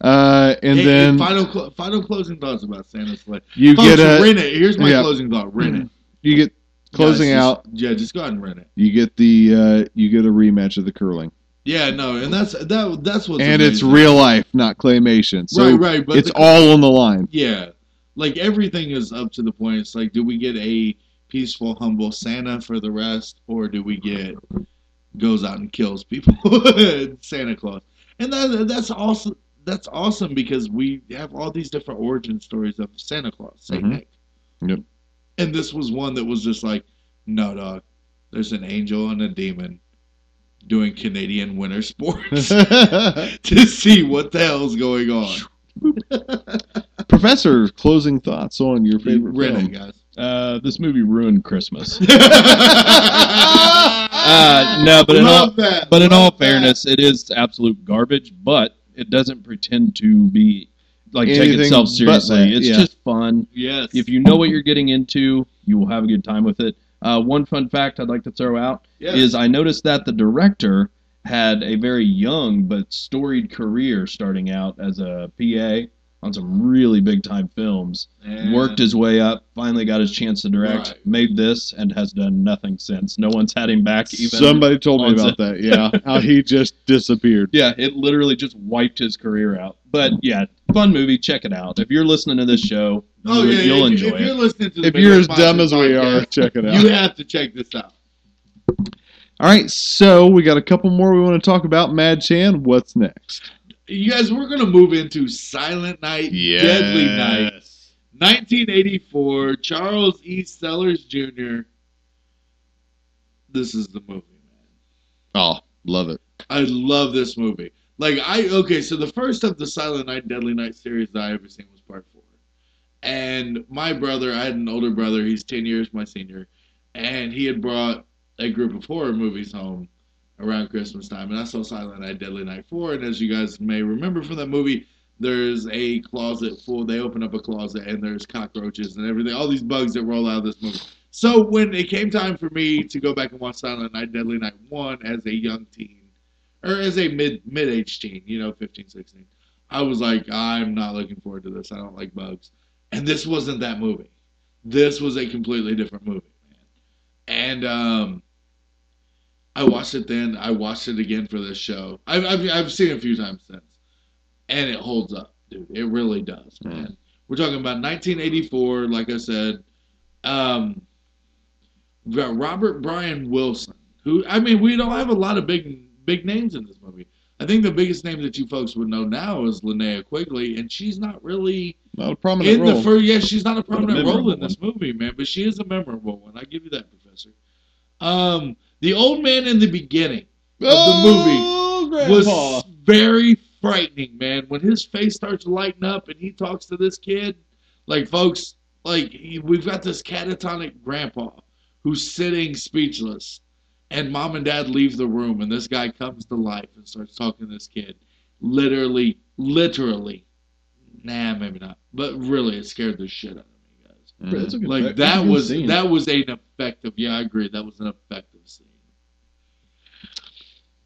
Uh, and Hey, then final clo- final closing thoughts about Santa's Slay. you Folks, get a, rent it. Here's my yeah. closing thought. Rent it. you get closing Guys, just- out. Yeah, just go ahead and rent it. You get the, uh, you get a rematch of the curling, Yeah, no, and that's that. That's what. and it's real life, not claymation. So right, right. But it's the- all on the line. yeah, like everything is up to the point. It's like, do we get a peaceful, humble Santa for the rest, or do we get goes out and kills people, Santa Claus? And that that's awesome. That's awesome because we have all these different origin stories of Santa Claus, Saint Mhm. Nick. Yep. And this was one that was just like, no, dog. There's an angel and a demon doing Canadian winter sports to see what the hell's going on. Professor, closing thoughts on your favorite Rent film. guys. Uh, this movie ruined Christmas. Uh, no, but in all that. but in all Love that. fairness, it is absolute garbage. But it doesn't pretend to be like take itself seriously. it's yeah. just fun. yes. If you know what you're getting into, you will have a good time with it. Uh, one fun fact I'd like to throw out yes. is I noticed that the director had a very young but storied career starting out as a PA on some really big time films. And- Worked his way up, finally got his chance to direct, Right. made this, and has done nothing since. No one's had him back even. Somebody told me about that. Yeah, how he just disappeared. Yeah, it literally just wiped his career out. But yeah, fun movie. Check it out. If you're listening to this show, Oh you, yeah, you'll if, enjoy if you're listening to the If you're as dumb as Monsters we are, podcast, check it out. you have to check this out. All right, so we got a couple more we want to talk about. Mad Chan, what's next? You guys, we're gonna move into Silent Night, Deadly Night, 1984. Charles E. Sellers Jr. This is the movie, man. Oh, love it. I love this movie. Like I okay, so the first of the Silent Night, Deadly Night series that I ever seen was part four. And my brother, I had an older brother, he's ten years my senior, and he had brought a group of horror movies home around Christmas time. And I saw Silent Night, Deadly Night 4. And as you guys may remember from that movie, there's a closet full. They open up a closet and there's cockroaches and everything, all these bugs that roll out of this movie. So when it came time for me to go back and watch Silent Night, Deadly Night 1 as a young teen, or as a mid mid age teen, you know, 15, 16, I was like, I'm not looking forward to this. I don't like bugs. And this wasn't that movie. This was a completely different movie, man. And um, I watched it then. I watched it again for this show. I've, I've, I've seen it a few times since. And it holds up. dude. It really does, man. We're talking about 1984, like I said. Um, we got Robert Brian Wilson, who I mean, we don't have a lot of big big names in this movie. I think the biggest name that you folks would know now is Linnea Quigley, and she's not really Not a prominent in role. the first. Yeah, she's not a prominent role memorable in this movie, man, but she is a memorable one. I give you that, Professor. Um, the old man in the beginning of the movie oh, was very frightening, man. When his face starts lighting up and he talks to this kid, like folks, like we've got this catatonic grandpa who's sitting speechless, and mom and dad leave the room, and this guy comes to life and starts talking to this kid. Literally, literally, nah, maybe not, but really, it scared the shit out of me, guys. Good Like that was that was an effective. Yeah, I agree. That was an effective.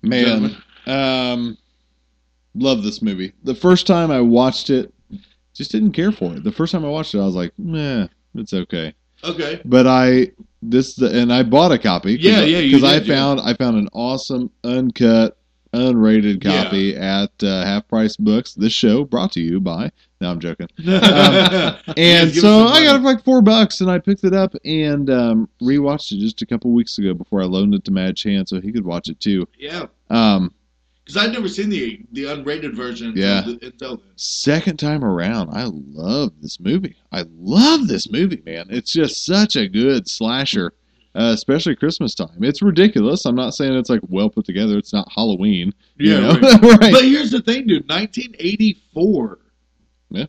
Man, um, love this movie. The first time I watched it, just didn't care for it. The first time I watched it, I was like, meh, it's okay. Okay. But I this and I bought a copy. Yeah, yeah, Because I did, yeah. found I found an awesome uncut, unrated Yeah. copy at uh, Half Price Books. This show brought to you by. No, I'm joking. and And so I got it for like four bucks, and I picked it up and um, rewatched it just a couple weeks ago before I loaned it to Mad Chan so he could watch it too. Yeah, Um, because I'd never seen the the unrated version. Yeah. until then. second time around, I love this movie. I love this movie, man. It's just such a good slasher, uh, especially Christmas time. It's ridiculous. I'm not saying it's like well put together. It's not Halloween. you Yeah, know? right. right. But here's the thing, dude. 1984. Yeah.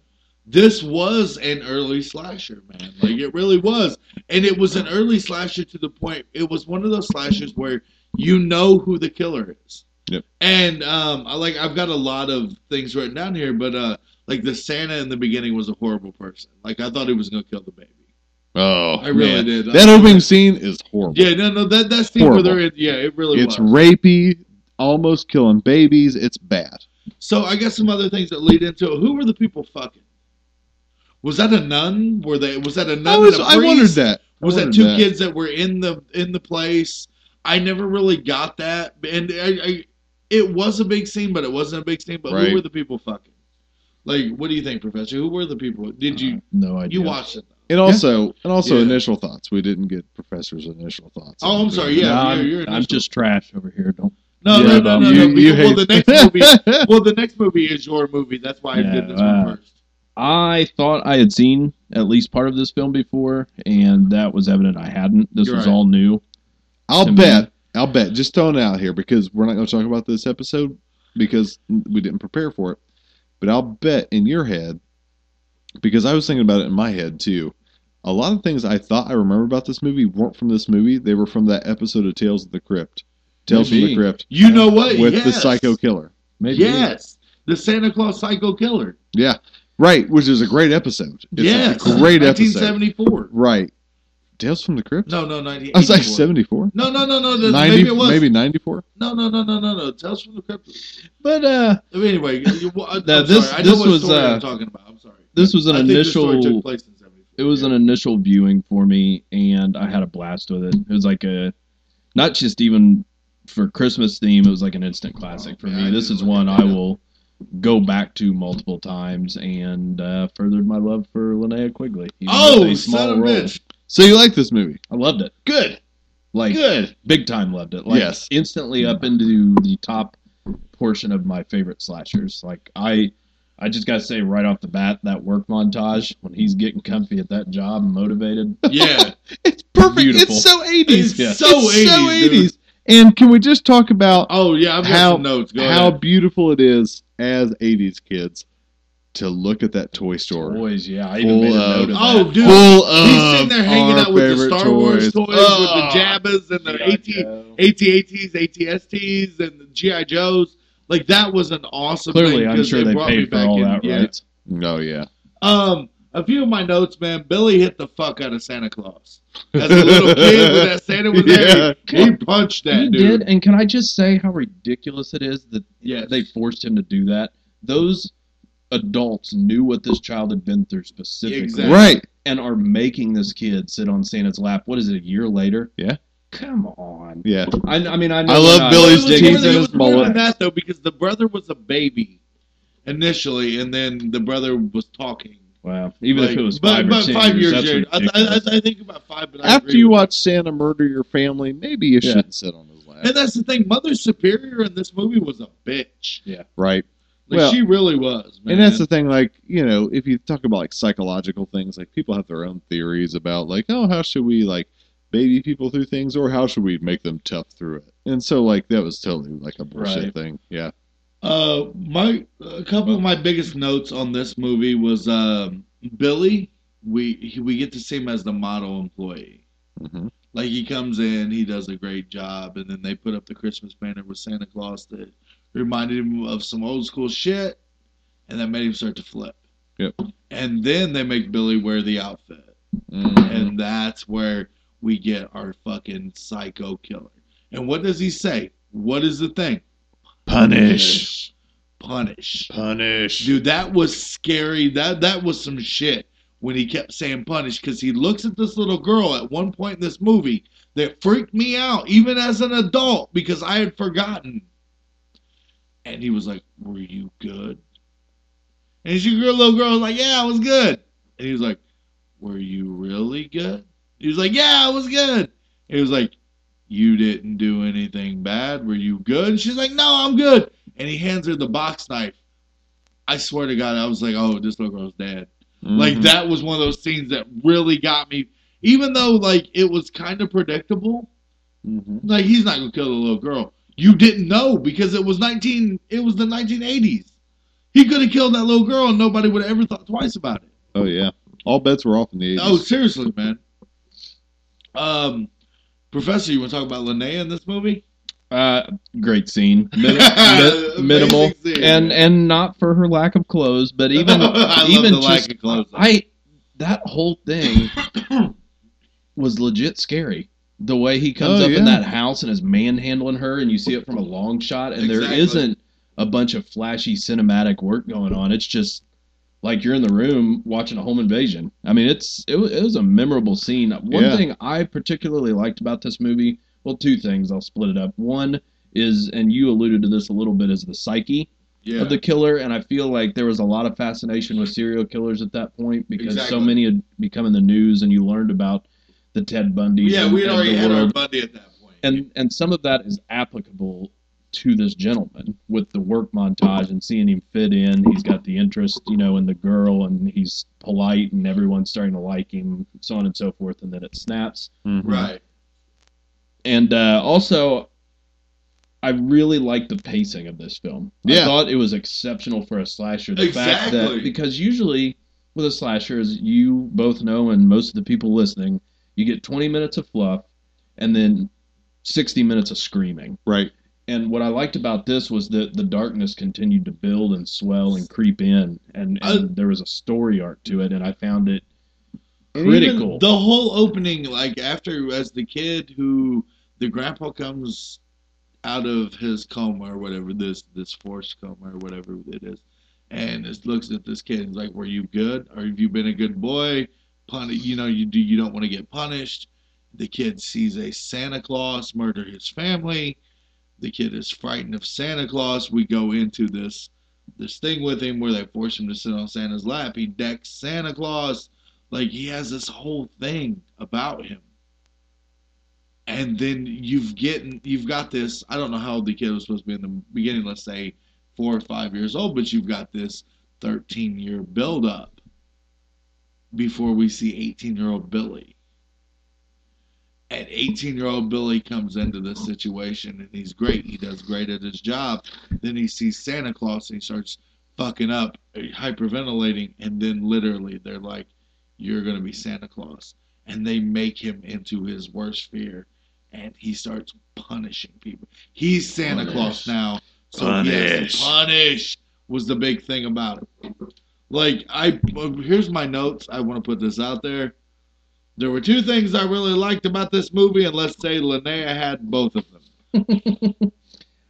This was an early slasher, man. Like it really was, and it was an early slasher to the point. It was one of those slashers where you know who the killer is. Yep. And um, I like I've got a lot of things written down here, but uh, like the Santa in the beginning was a horrible person. Like I thought he was gonna kill the baby. oh, I really man. did. That opening scene is horrible. Yeah, no, no, that that scene where they're in, yeah, it really was it's was. rapey, almost killing babies. It's bad. So I got some other things that lead into it. Who were the people fucking? Was that a nun? Were they? Was that a nun? I, was, and a I wondered that. I Was that wondered two kids that were in the in the place? I never really got that, and I, I, it was a big scene, but it wasn't a big scene. But Right. who were the people fucking? Like, what do you think, Professor? Who were the people? Did uh, you no idea. you watched it? And also, and also Yeah. initial thoughts. We didn't get Professor's initial thoughts. Oh, I'm sorry. Yeah, No, you're- I'm, I'm just trash over here. Don't. No, Yeah, no, no, no, you- no. you well, the next movie. well, the next movie is your movie. That's why I did this uh, one first. I thought I had seen at least part of this film before, and that was evident I hadn't. This You're was right. all new. I'll to me. bet. I'll bet. Just throwing it out here because we're not going to talk about this episode because we didn't prepare for it. But I'll bet in your head, because I was thinking about it in my head too. A lot of things I thought I remember about this movie weren't from this movie. They were from that episode of Tales of the Crypt. Tales from the Crypt You know what? with the psycho killer. Maybe. Yes, the Santa Claus Psycho Killer. Yeah. Right, which is a great episode. It's yes, a great episode. 1974. Right. Tales from the Crypt? No, no, 1984. I was like 74? No, no, no, no. no 90, maybe it was. maybe 94? No, no, no, no, no, no. Tales from the Crypt. But uh, Anyway, you, I'm Now, sorry. this- I know this what was, story uh, I'm talking about. I'm sorry. this was an I think this story initial. took place in 74. It was yeah. an initial viewing for me, and I had a blast with it. It was like a, not just even for Christmas theme. It was like an instant classic for Yeah, I me. This is one I yeah. will go back to multiple times, and uh, furthered my love for Linnea Quigley. Oh, with a son of role. bitch. So you like this movie? I loved it. Good. Like Good. big time loved it. Like Yes. instantly up into the top portion of my favorite slashers. Like I I just gotta say right off the bat, that work montage when he's getting comfy at that job and motivated. Yeah. It's perfect. Beautiful. It's so 80s. Yeah. so It's 80s. dude. And can we just talk about Oh, yeah. I've got How- some notes. Go how ahead. beautiful it is as 80s kids to look at that toy store? Toys, yeah. I even made a note of Oh, that. dude. Full He's of sitting there hanging out with the Star Wars toys, Oh. with the Jabbas and the AT. AT-ATs, ATSTs, and the GI Joes. Like that was an awesome. Clearly, thing I'm sure it they paid for all in- that, yeah. right? Oh, yeah. Um, a few of my notes, man. Billy hit the fuck out of Santa Claus as a little kid when that Santa was there. He, he punched that He dude. did, and can I just say how ridiculous it is that Yes. they forced him to do that? Those adults knew what this child had been through specifically, Exactly. Right. and are making this kid sit on Santa's lap. What is it? A year later? Yeah. Come on. Yeah. I, I mean, I know I love not- Billy's Well, it was teeth and his was more mullet. than that though, because the brother was a baby, initially, and then the brother was talking. Wow. Even if it was but, five or but ten five years, years, Jared. I, I. I think about five. But After agree you with watch Santa murder your family, maybe you Yeah. shouldn't sit on his lap. And that's the thing. Mother Superior in this movie was a bitch. Yeah. Right. Like Well, she really was, man. And that's the thing, like, you know, if you talk about like psychological things, like people have their own theories about like, oh, how should we like baby people through things or how should we make them tough through it? And so like that was totally like a bullshit Right. thing. Yeah. Uh, my a couple of my biggest notes on this movie was um, Billy. We we get to see him as the model employee. hmm Like he comes in, he does a great job, and then they put up the Christmas banner with Santa Claus that reminded him of some old school shit, and that made him start to flip. Yep. And then they make Billy wear the outfit, Mm-hmm. and that's where we get our fucking psycho killer. And what does he say? What is the thing? Punish. Punish. Punish. Dude, that was scary. That that was some shit when he kept saying punish because he looks at this little girl at one point in this movie that freaked me out, even as an adult, because I had forgotten. And he was like, Were you good? And she little girl was like, Yeah, I was good. And he was like, Were you really good? He was like, Yeah, I was good. He was like, You didn't do anything bad. Were you good? And she's like, No, I'm good. And he hands her the box knife. I swear to God, I was like, Oh, this little girl's dead. Like Mhm. that was one of those scenes that really got me. Even though like it was kind of predictable, Mhm. like he's not gonna kill the little girl. You didn't know because it was nineteen. It was the nineteen eighties. He could have killed that little girl and nobody would have ever thought twice about it. Oh yeah. All bets were off in the 80s. Oh, seriously, man. Um, Professor, you want to talk about Linnea in this movie? Uh, great scene. Min- mi- minimal. Scene. And and not for her lack of clothes, but even even the lack just of clothes. I that whole thing was legit scary. The way he comes Oh, up in that house and is manhandling her, and you see it from a long shot, and there Exactly. isn't a bunch of flashy cinematic work going on. It's just like you're in the room watching a home invasion. I mean, it's it was, it was a memorable scene. One Yeah. thing I particularly liked about this movie, well, two things. I'll split it up. One is, and you alluded to this a little bit, is the psyche yeah. of the killer, and I feel like there was a lot of fascination with serial killers at that point because so many had become in the news, and you learned about the Ted Bundy. yeah, we had already had our. Bundy at that point. and and some of that is applicable to this gentleman with the work montage and seeing him fit in. He's got the interest, you know, in the girl, and he's polite, and everyone's starting to like him, so on and so forth, and then it snaps Mhm. right. and uh, also I really like the pacing of this film. I Yeah. thought it was exceptional for a slasher. The fact Exactly. that because usually with a slasher, as you both know, and most of the people listening, you get 20 minutes of fluff and then 60 minutes of screaming. Right. And what I liked about this was that the darkness continued to build and swell and creep in, and, and Uh, there was a story arc to it, and I found it critical. The whole opening, like after as the kid who the grandpa comes out of his coma or whatever this this forced coma or whatever it is, and just looks at this kid and is like, "Were you good? Or have you been a good boy? Pun- you know, you do you don't want to get punished." The kid sees a Santa Claus murder his family. The kid is frightened of Santa Claus. We go into this this thing with him where they force him to sit on Santa's lap. He decks Santa Claus like he has this whole thing about him and then you've getting you've got this i don't know how old the kid was supposed to be in the beginning let's say four or five years old but you've got this 13 year build up before we see 18 year old billy and 18 year old billy comes into this situation and he's great he does great at his job then he sees santa claus and he starts fucking up uh, hyperventilating and then literally they're like you're going to be Santa Claus. And they make him into his worst fear. And he starts punishing people. He's Santa Punish. Claus now. So Punish. punish was the big thing about it. Like, I uh, here's my notes. I want to put this out there. There were two things I really liked about this movie, and let's say Linnea had both of them.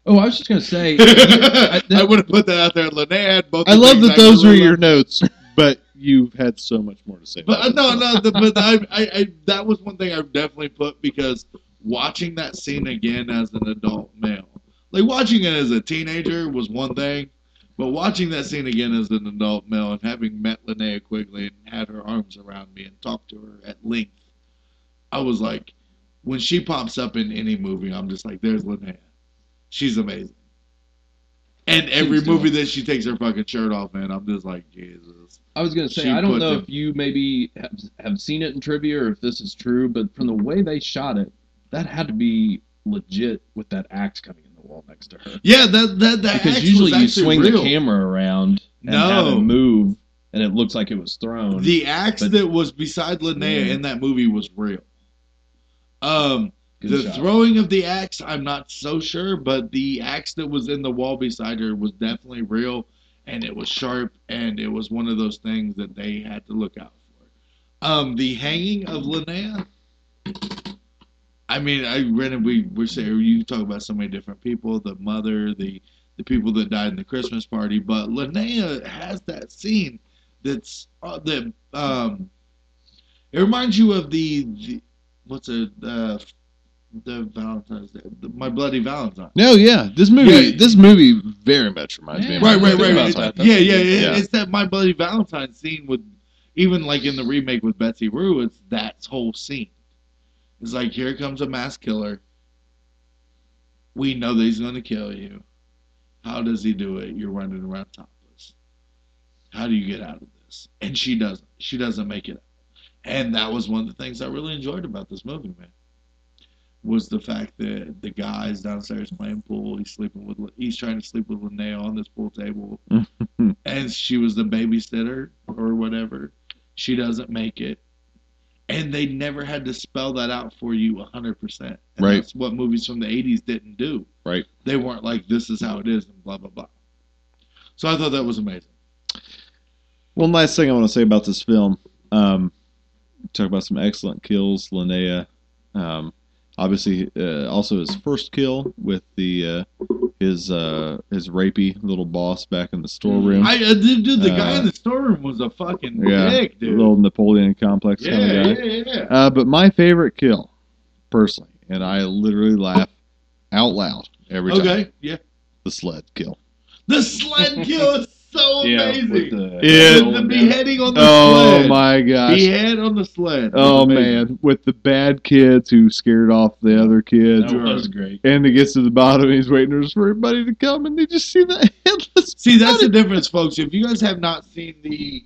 oh, I was just gonna say, I, I- would have put that out there. Linnea had both. I love that those really were your notes, but you've had so much more to say. But uh, no, no, the, but I, I, I, that was one thing I've definitely put because watching that scene again as an adult male, like watching it as a teenager was one thing, But watching that scene again as an adult male and having met Linnea Quigley and had her arms around me and talked to her at length, I was like, when she pops up in any movie, I'm just like, there's Linnea. She's amazing. And every movie that she takes her fucking shirt off, man, I'm just like, Jesus. I was gonna say She I don't know them- if you maybe have, have seen it in trivia or if this is true, but from the way they shot it, that had to be legit with that axe coming wall next to her. Yeah, that that that because usually you swing real. the camera around and have No. it move, and it looks like it was thrown. The axe But- that was beside Linnea Yeah. in that movie was real. Um, Good the shot. throwing of the axe, I'm not so sure, but the axe that was in the wall beside her was definitely real, and it was sharp, and it was one of those things that they had to look out for. Um, the hanging of Linnea. I mean, I it. We were saying you talk about so many different people, the mother, the the people that died in the Christmas party, but Linnea has that scene that's uh, that um, it reminds you of the, the what's it uh, the Valentine's Day, the, My Bloody Valentine. No, yeah, this movie, Yeah. this movie very much reminds me. Yeah. of Right, right, right. Valentine. right. Yeah, yeah, yeah. Yeah. It's that My Bloody Valentine scene with even like in the remake with Betsy Rue. It's that whole scene. It's like here comes a mass killer. We know that he's going to kill you. How does he do it? You're running around topless. How do you get out of this? And she doesn't. She doesn't make it out. And that was one of the things I really enjoyed about this movie, man. Was the fact that the guy's downstairs playing pool. He's sleeping with. He's trying to sleep with Linnea on this pool table, and she was the babysitter or whatever. She doesn't make it, and they never had to spell that out for you hundred percent. Right. That's what movies from the '80s didn't do. Right. They weren't like this is how it is and blah blah blah. So I thought that was amazing. One last thing I want to say about this film. Um, talk about some excellent kills. Linnea, um, obviously, uh, also his first kill with the uh, his uh, his rapey little boss back in the storeroom. I uh, dude, dude, the guy Uh, in the storeroom was a fucking yeah, dick, dude. little Napoleon complex yeah, kind of guy. yeah, yeah, yeah. Uh, but my favorite kill, personally, and I literally laugh out loud every time. Okay, yeah. The sled kill. The sled kill is so yeah, amazing. with the, Yeah. the, the beheading on the Oh sled. Oh my gosh. Behead on the sled. Oh man, with the bad kids who scared off the other kids, That was great. and he gets to the bottom, he's waiting for everybody to come, and they just see the headless. See, that's the difference, folks. If you guys have not seen the,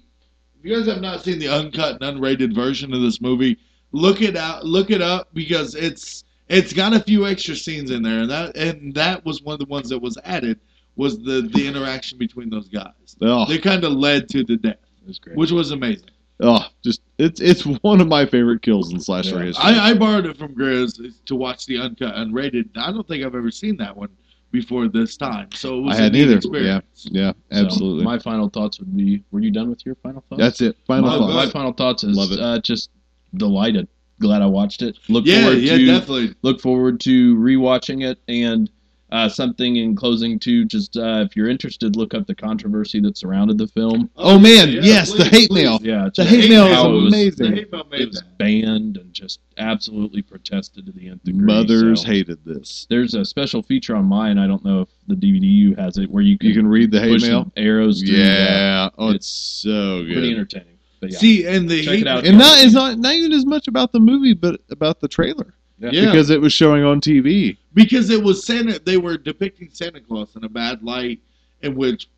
if you guys have not seen the uncut and unrated version of this movie, look it out, look it up because it's it's got a few extra scenes in there, and that and that was one of the ones that was added was the the interaction between those guys. Oh, They kind of led to the death, was great. which was amazing. oh, just it's it's one of my favorite kills in slasher Yeah. history. I, I borrowed it from Grizz to watch the uncut unrated. I don't think I've ever seen that one before this time, so it was I a hadn't neat either. experience. yeah, So, absolutely. my final thoughts would be: Were you done with your final thoughts? That's it. Final My- thoughts. my final thoughts is Love it. Uh, just delighted. Glad I watched it. Look Yeah, forward yeah, to definitely. look forward to rewatching it and uh, something in closing too. Just uh, if you're interested, look up the controversy that surrounded the film. Oh, man, yeah, yes, the hate please. mail. Yeah, The just hate mail how it is was- amazing. The hate mail made It was that. banned and just absolutely protested to the nth degree. Mothers so. hated this. There's a special feature on mine. I don't know if the DVDU has it, where you can, You can read the hate push mail. arrows. Through Yeah. Oh, it's It's so good. pretty entertaining. Yeah, See, and the Check hate it out. And not it's not not even as much about the movie, but about the trailer Yeah, because it was showing on TV. Because it was Santa. They were depicting Santa Claus in a bad light, in which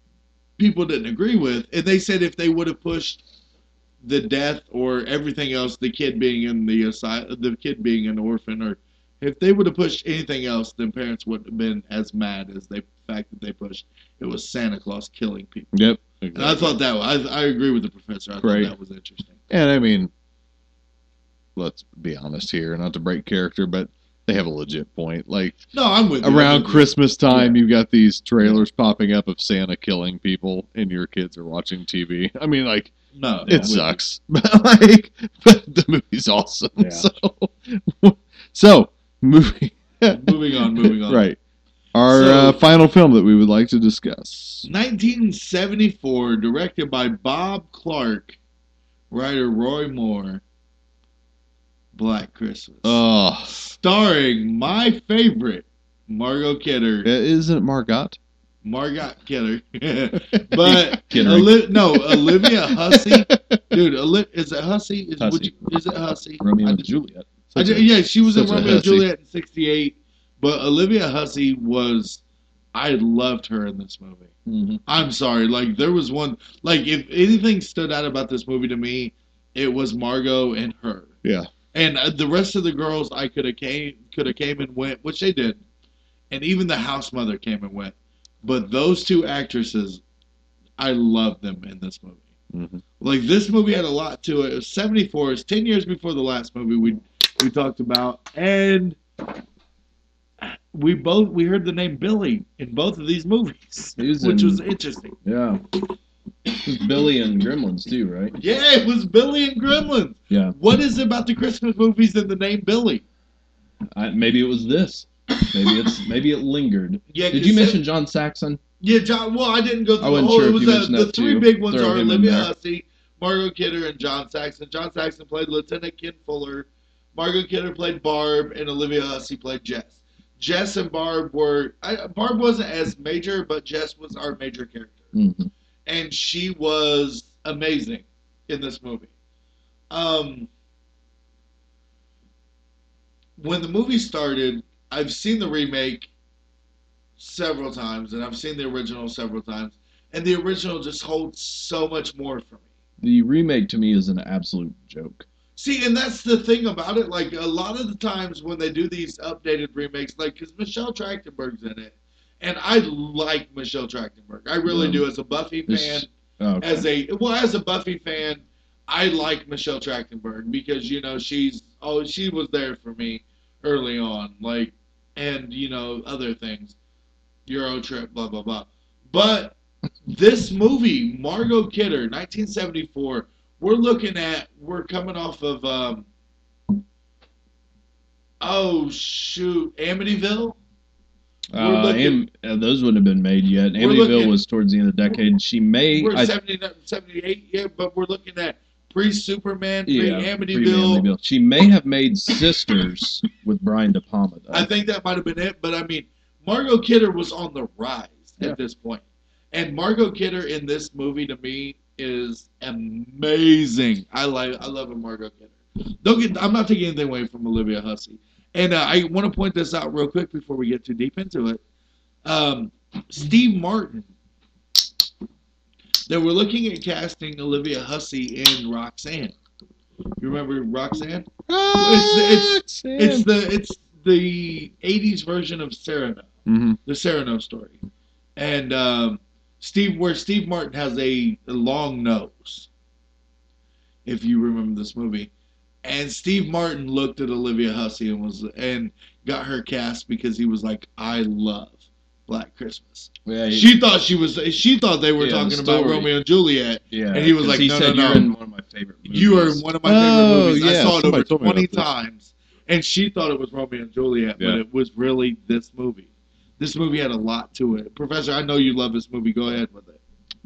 people didn't agree with, and they said if they would have pushed the death or everything else, the kid being in the asylum, the kid being an orphan, or if they would have pushed anything else, then parents wouldn't have been as mad as they the fact that they pushed it was Santa Claus killing people. Yep. And I thought that I I agree with the professor. I thought that was interesting. And I mean, let's be honest here, not to break character, but they have a legit point. Like No, I'm with around you. Christmas time, you've got these trailers popping up of Santa killing people, and your kids are watching TV. I mean, like No, it I'm with you. sucks, but like, but the movie's awesome. Yeah. So, so moving Moving on, moving on. right. Our So- uh, final film that we would like to discuss. 1974, directed by Bob Clark, writer Roy Moore. Black Christmas. Oh, Starring my favorite, Margot Kidder. isn't it Margot? Margot Kidder, but Oli- no Olivia Hussey, dude. Oli- is it Hussey? Is, Hussey. you- is it Hussey? Romeo I and Juliet. I ju- yeah, she was in Romeo and. Juliet in '68, but Olivia Hussey was. I loved her in this movie. Mhm. I'm sorry, like there was one, like if anything stood out about this movie to me, it was Margot and her. Yeah. And uh, the rest of the girls, I could have came, could have came and went, which they did, and even the house mother came and went. But those two actresses, I love them in this movie. Mhm. Like this movie had a lot to it. It was 74. It's 10 years before the last movie we we talked about, and we both we heard the name Billy in both of these movies, was which in- was interesting. Yeah. It was Billy and Gremlins too, right? Yeah, it was Billy and Gremlins. Yeah. What is it about the Christmas movies and the name Billy? I, maybe it was this. Maybe it's maybe it lingered. Yeah, Did you mention John Saxon? Yeah, John. Well, I didn't go through I the wasn't whole. sure it if was uh, the three too. big ones Throw are Olivia. Hussey, Margot Kidder, and John Saxon. John Saxon played Lieutenant Ken Fuller. Margot Kidder played Barb, and Olivia Hussey played Jess. Jess and Barb were. I, Barb wasn't as major, but Jess was our major character, Mhm. And she was amazing in this movie. Um, when the movie started, I've seen the remake several times, and I've seen the original several times, and the original just holds so much more for me. The remake to me is an absolute joke. See, and that's the thing about it. Like a lot of the times when they do these updated remakes, like because Michelle Trachtenberg's in it, and I like Michelle Trachtenberg. I really Mm. do. As a Buffy fan, Oh, okay. as a well as a Buffy fan, I like Michelle Trachtenberg because you know she's oh she was there for me early on, like and you know other things, Euro trip, blah blah blah. But this movie, Margot Kidder, 1974, we're looking at we're coming off of um oh shoot Amityville. Uh, Am- uh, those wouldn't have been made yet. Amityville looking- was towards the end of the decade. She may, We're I, 78, yeah, but we're looking at pre Superman, pre yeah, Amityville. pre-Amityville. She may have made Sisters with Brian De Palma. Though. I think that might have been it, but I mean, Margot Kidder was on the rise Yeah. at this point, and Margot Kidder in this movie to me is amazing. I like, I love a Margot Kidder. Don't get, I'm not taking anything away from Olivia Hussey, and uh, I want to point this out real quick before we get too deep into it. Um, Steve Martin. They were looking at casting Olivia Hussey in Roxanne. You remember Roxanne? It's- It's the it's the '80s version of Cyrano, hmm the Cyrano story, and um, Steve where Steve Martin has a, a long nose. If you remember this movie, and Steve Martin looked at Olivia Hussey and was and got her cast because he was like, "I love Black Christmas." yeah, he- She thought she was she thought they were Yeah, the talking about. Romeo and Juliet. yeah, and he was like, he "No, said no, you're no. in one of my favorite movies. You are in one of my Oh, favorite movies. I saw it somebody over 20 times. And she thought it was Romeo and Juliet, but it was really this movie. This movie had a lot to it. Professor, I know you love this movie. Go ahead with it.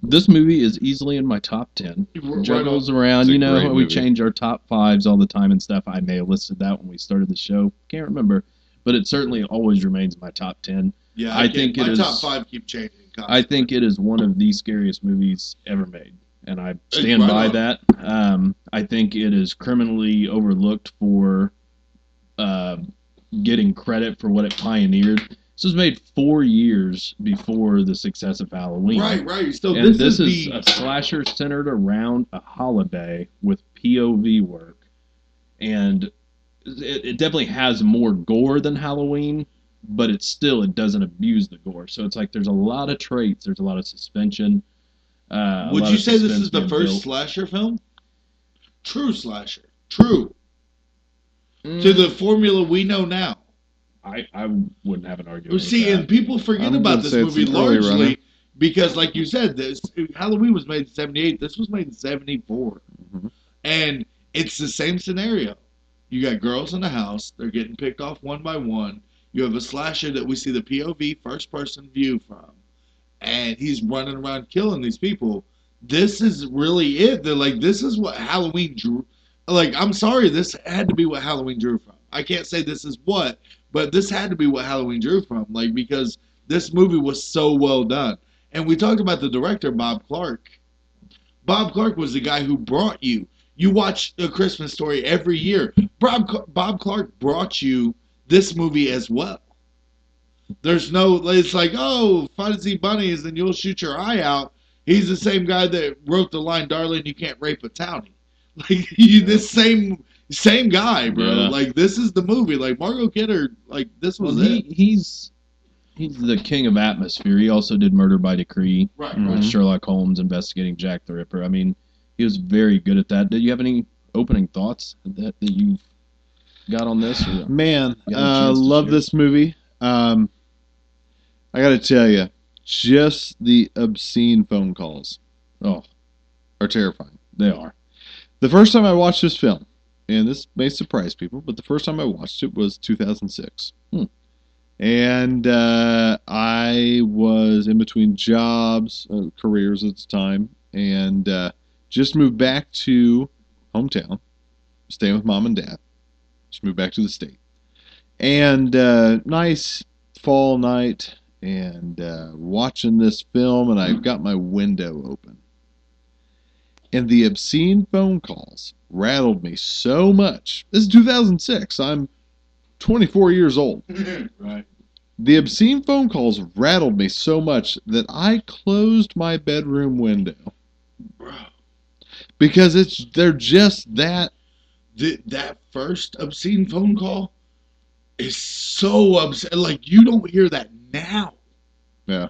This movie is easily in my top ten. Right Juggles around, you know, we movie. change our top fives all the time and stuff. I may have listed that when we started the show. Can't remember, but it certainly always remains in my top ten. Yeah, I can't- think it my is- top five keep changing. I think it is one of the scariest movies ever made, and I stand right by on. that. Um, I think it is criminally overlooked for uh, getting credit for what it pioneered. This was made four years before the success of Halloween. Right, right. So and this, this, is, is, the a slasher centered around a holiday with POV work, and it, it definitely has more gore than Halloween, but it still it doesn't abuse the gore. So it's like there's a lot of traits, there's a lot of suspension. Uh, Would you say this is the first built. slasher film? True slasher. True. Mm, To the formula we know now. I, I wouldn't have an argument. Well, see, with that. and people forget I'm about this movie largely runner. because, like you said, this Halloween was made in '78. This was made in '74, Mhm. and it's the same scenario. You got girls in the house; they're getting picked off one by one. You have a slasher that we see the POV first-person view from, and he's running around killing these people. This is really it. They're like, this is what Halloween drew. Like, I'm sorry, this had to be what Halloween drew from. I can't say this is what, but this had to be what Halloween drew from. Like, because this movie was so well done. And we talked about the director Bob Clark. Bob Clark was the guy who brought you. You watch A Christmas Story every year. Bob Bob Clark brought you this movie as well. There's no. It's like oh, fuzzy bunnies, and you'll shoot your eye out. He's the same guy that wrote the line, "Darling, you can't rape a townie." Like he, this same same guy, bro. Yeah. Like this is the movie. Like Margot Kidder. Like this was Well, he, it. he's he's the king of atmosphere. He also did Murder by Decree Right. Mhm. with Sherlock Holmes investigating Jack the Ripper. I mean, he was very good at that. Did you have any opening thoughts that that you got on this? Or? Man, You uh, love share. this movie. Um, I got to tell you, just the obscene phone calls Oh, are terrifying. they are. The first time I watched this film, and this may surprise people, but the first time I watched it was 2006. Hmm. And uh, I was in between jobs, uh, careers at the time, and uh, just moved back to hometown, staying with mom and dad. Just moved back to the state. And uh, nice fall night, and uh, watching this film, and I've got my window open and the obscene phone calls rattled me so much. This is 2006. I'm 24 years old. Mm-hmm. right. The obscene phone calls rattled me so much that I closed my bedroom window Bro. because it's they're just that Th- that first obscene phone call is so upset Like you don't hear that now. Yeah.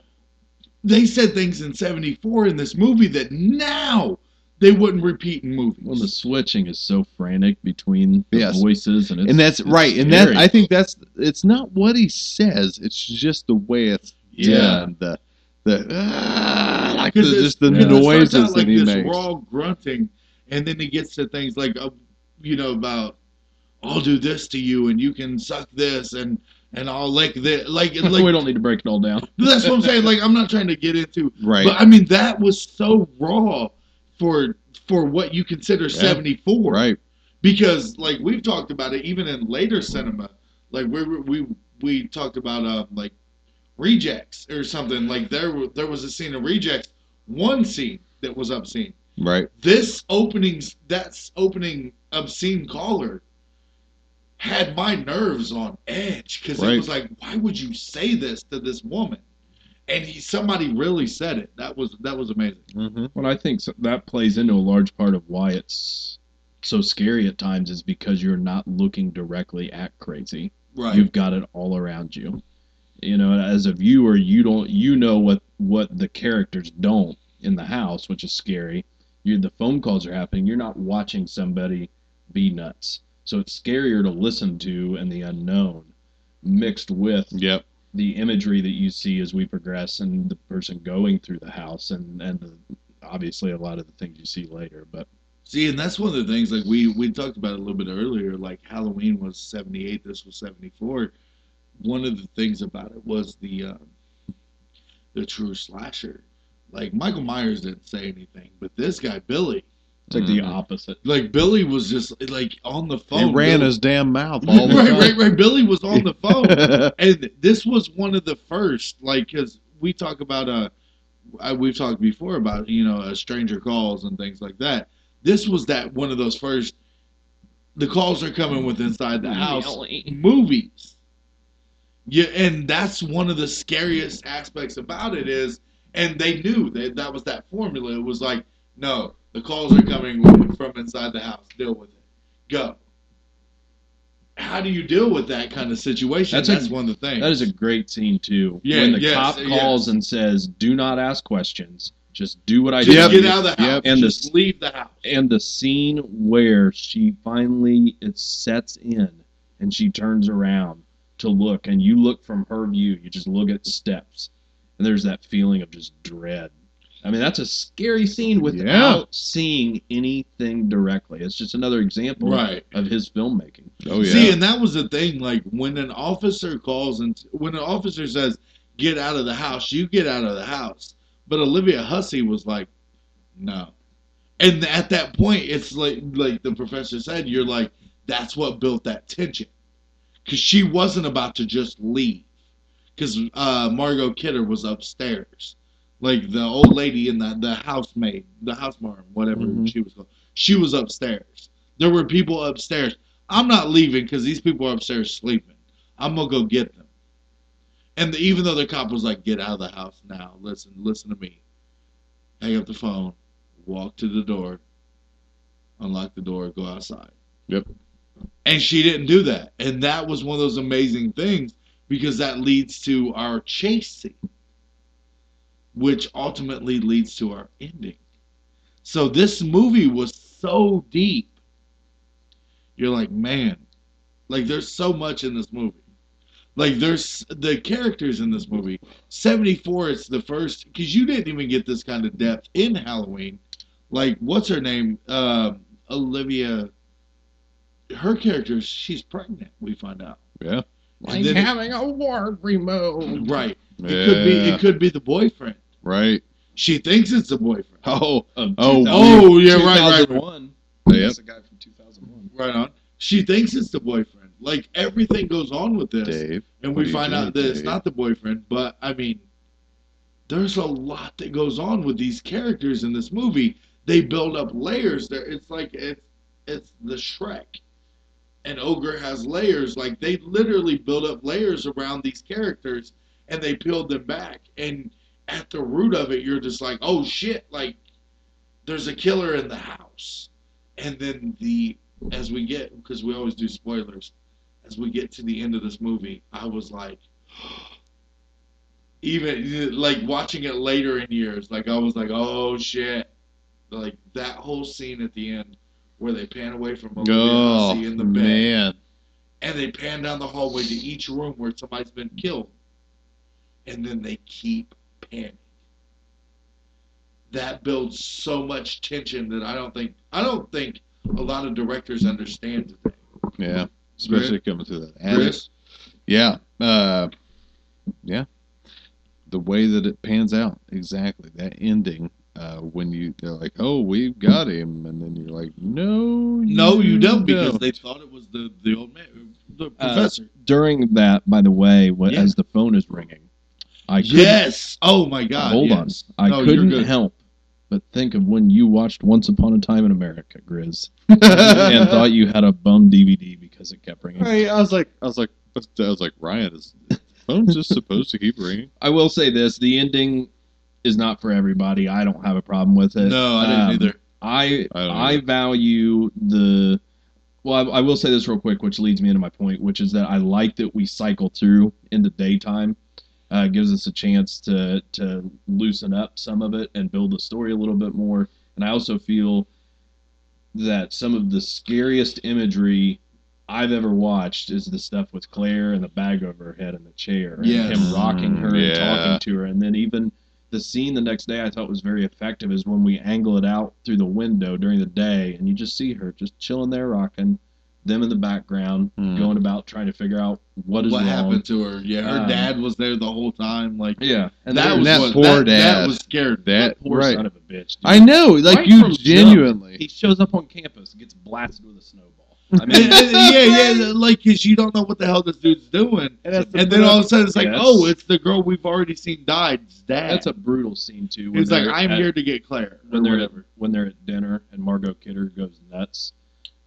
They said things in '74 in this movie that now they wouldn't repeat in movies. Well, the switching is so frantic between the Yes. voices, and it's, and that's right. And that. I think that's it's not what he says. It's just the way it's Yeah. done. The the ah, like the, just the starts noises out like that he this makes. raw grunting, and then he gets to things like, uh, you know, about I'll do this to you, and you can suck this, and and I'll lick this. Like, we like don't need to break it all down. that's what I'm saying. Like, I'm not trying to get into Right. But I mean, that was so raw for for what you consider '74, right. Because like we've talked about it, even in later cinema, like we we we talked about uh, like rejects or something. Like there there was a scene of rejects, one scene that was obscene. Right. This opening, that's opening obscene caller. Had my nerves on edge because it was like, why would you say this to this woman? And he, somebody really said it. That was that was amazing. Mm-hmm. What I think so- that plays into a large part of why it's so scary at times is because you're not looking directly at crazy. Right. You've got it all around you. You know, as a viewer, you don't you know what what the characters don't in the house, which is scary. You the phone calls are happening. You're not watching somebody be nuts. So it's scarier to listen to and the unknown mixed with Yep. The imagery that you see as we progress and the person going through the house and and the, obviously a lot of the things you see later but See, and that's one of the things like we we talked about a little bit earlier. Like Halloween was seventy eight, this was seventy four. One of the things about it was the uh, the true slasher. Like Michael Myers didn't say anything, but this guy Billy, it's like the Mhm. opposite like Billy was just like on the phone. He ran Billy- his damn mouth all the right, time. right, right. Billy was on the phone. and this was one of the first like because we talk about uh we've talked before about you know uh, stranger calls and things like that this was that one of those first the calls are coming with inside the house movies yeah and that's one of the scariest aspects about it is and they knew that that was that formula it was like no the calls are coming from inside the house. Deal with it. Go. How do you deal with that kind of situation? That's that's, a- one of the things. that is a great scene too. Yeah, when the yes, cop yes. calls and says do not ask questions. Just do what i just tell get out of the house. Yep. And just this- leave the house. and the scene where she finally it sets in and she turns around to look and you look from her view. You just look at steps. And there's that feeling of just dread i mean that's a scary scene without Yeah. seeing anything directly it's just another example right of his filmmaking Oh yeah. See, and that was the thing. Like when an officer calls and when an officer says, "Get out of the house," you get out of the house. But Olivia Hussey was like, "No," and at that point, it's like like the professor said, you're like, that's what built that tension, because she wasn't about to just leave, because uh, Margot Kidder was upstairs, like the old lady in the the housemaid, the housemarm, whatever Mhm. she was called. She was upstairs. There were people upstairs. I'm not leaving because these people are upstairs sleeping. I'm gonna go get them. And the, even though the cop was like, "Get out of the house now," listen, listen to me. Hang up the phone, walk to the door, unlock the door, go outside. Yep. And she didn't do that, and that was one of those amazing things because that leads to our chase scene, which ultimately leads to our ending. So this movie was so deep. You're like, man, like there's so much in this movie. Like there's the characters in this movie. 74 is the first because you didn't even get this kind of depth in Halloween. Like what's her name? Uh, Olivia. Her character, she's pregnant. We find out. Yeah. And then it- having a ward removed. right. It could be. It could be the boyfriend. Right. She thinks it's the boyfriend. Oh. Oh, um, Oh yeah, right, right, right. 2001. Yep. That's the guy from 2001. Right on. She thinks it's the boyfriend. Like everything goes on with this, Dave. and we find out that it's not the boyfriend. But I mean, there's a lot that goes on with these characters in this movie. They build up layers. There, it's like it's it's the Shrek, and Ogre has layers. Like they literally build up layers around these characters, and they peeled them back. And at the root of it, you're just like, oh shit! Like there's a killer in the house, and then the as we get because we always do spoilers as we get to the end of this movie i was like even like watching it later in years like i was like oh shit like that whole scene at the end where they pan away from Olivia Oh in the bed man. and they pan down the hallway to each room where somebody's been killed and then they keep panning that builds so much tension that i don't think i don't think a lot of directors understand today Yeah. Especially coming through that attic. Chris? Yeah. Uh, yeah. The way that it pans out, exactly that ending. Uh, when you they're like, "Oh, we've got him," and then you're like, "No, no you don't because don't." they thought it was the the old man the Uh, professor During that, by the way, when, Yeah. as the phone is ringing, I yes oh my god hold yes. on, I no, couldn't help but think of when you watched Once Upon a Time in America, Grizz, and thought you had a bum DVD because it kept ringing. I, I was like, I was like, I was like, Ryan, is the phone just supposed to keep ringing? I will say this: the ending is not for everybody. I don't have a problem with it. no i didn't Um, either I I I value the. Well, I, I will say this real quick, which leads me into my point, which is that I like that we cycle through in the daytime. Uh, gives us a chance to to loosen up some of it and build the story a little bit more. And I also feel that some of the scariest imagery I've ever watched is the stuff with Claire and the bag over her head and the chair, and Yes. him rocking her and Yeah. talking to her, and then even the scene the next day I thought was very effective is when we angle it out through the window during the day and you just see her just chilling there rocking, them in the background Hmm. going about trying to figure out what is what wrong. happened to her yeah her Um, dad was there the whole time like Yeah, and that there's- was that what, poor that, dad. that was scared That poor right? son of a bitch. dude. I know, like Right you from jump, genuinely. he shows up on campus and gets blasted with a snowball. I mean, and- yeah, yeah, like because you don't know what the hell this dude's doing, And, that's and then all of a sudden it's like, Yeah, that's- oh, it's the girl we've already seen died. It's dad. that's a brutal scene too. It's like, I'm at- here to get Claire, when they're whatever. at, when they're at dinner and Margot Kidder goes nuts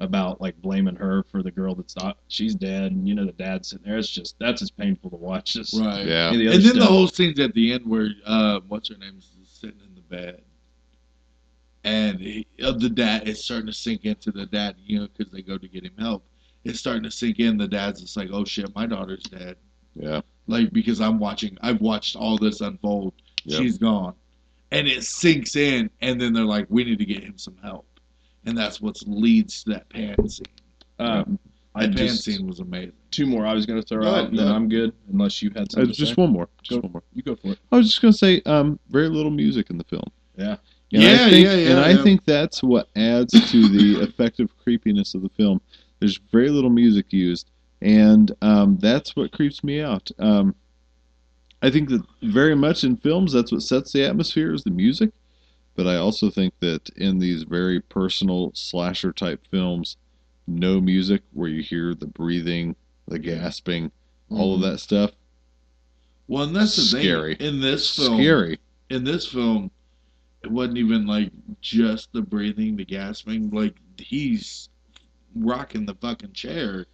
about like blaming her for the girl that's not she's dead and you know the dad's sitting there. It's just that's just painful to watch. Just Right. Yeah. any other And then the whole scene's at the end where uh, what's her name is sitting in the bed, and he, uh, the dad is starting to sink into the dad, you know, because they go to get him help. It's starting to sink in. The dad's just like, oh shit, my daughter's dead. Yeah. Like because I'm watching, I've watched all this unfold. Yep. She's gone, and it sinks in, and then they're like, we need to get him some help, and that's what leads to that pan scene. um, I That pan just scene was amazing. two more I was going to throw Go out, and then go I'm good unless you had Uh, something. to just say. one more. Just Go. one more. You go for it. I was just gonna say, um, very little music in the film. Yeah. And Yeah, I think, yeah, yeah, And I yeah. think that's what adds to the effective creepiness of the film. There's very little music used, and um, that's what creeps me out. Um, I think that very much in films, that's what sets the atmosphere is the music. But I also think that in these very personal slasher type films, no music where you hear the breathing, the gasping, all of mm-hmm. that stuff. Well, and that's the Scary. thing. In this film, Scary. in this film, it wasn't even like just the breathing, the gasping. Like he's rocking the fucking chair.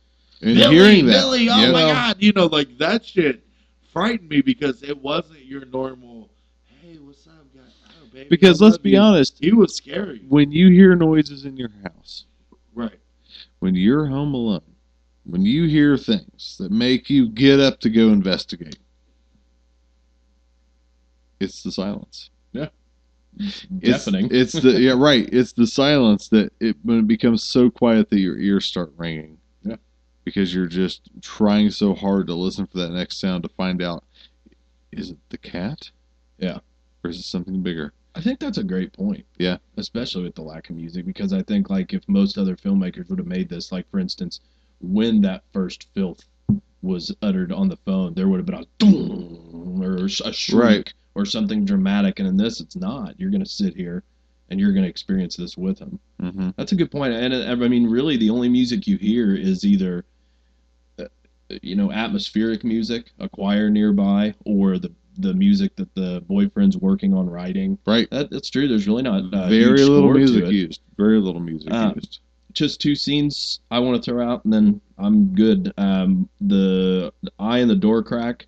And Billy, hearing that, Billy, oh my god, you know, like that shit frightened me because it wasn't your normal. Hey, what's up, Oh, Because let's be honest, he was scary. when you hear noises in your house, Right. when you're home alone, when you hear things that make you get up to go investigate, it's the silence. Yeah. It's, Deafening. It's the yeah right. It's the silence that it when it becomes so quiet that your ears start ringing. Yeah. Because you're just trying so hard to listen for that next sound to find out is it the cat? Yeah. Or is it something bigger? I think that's a great point. Yeah. Especially with the lack of music, because I think like if most other filmmakers would have made this, like for instance, when that first filth was uttered on the phone, there would have been a doom or a shriek Right. or something dramatic, and in this, it's not. You're going to sit here and you're going to experience this with him. Mm-hmm. That's a good point. And uh, I mean, really, the only music you hear is either, uh, you know, atmospheric music, a choir nearby, or the the music that the boyfriend's working on writing. Right. That, that's true. There's really not uh, Very huge little score to music it. used. Very little music Um, used. Just two scenes I want to throw out, and then I'm good. Um, the, the eye in the door crack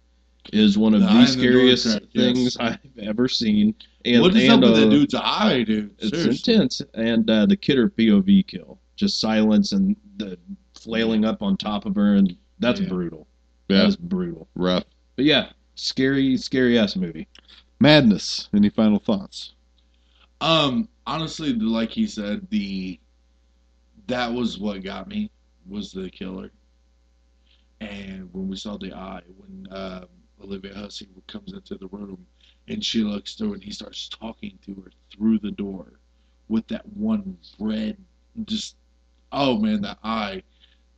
is one of The the, eye in the door scariest yes. things I've ever seen. And, what is and, up with uh, that dude's eye, dude? It's Seriously. intense, and uh, the Kidder POV kill, just silence and the flailing up on top of her, and that's Yeah. brutal. Yeah. That is brutal. Rough. But yeah, scary, scary ass movie. Madness. Any final thoughts? Um, honestly, like he said, the that was what got me was the killer. And when we saw the eye, when um, Olivia Hussey comes into the room and she looks through and he starts talking to her through the door with that one red, just oh man, that eye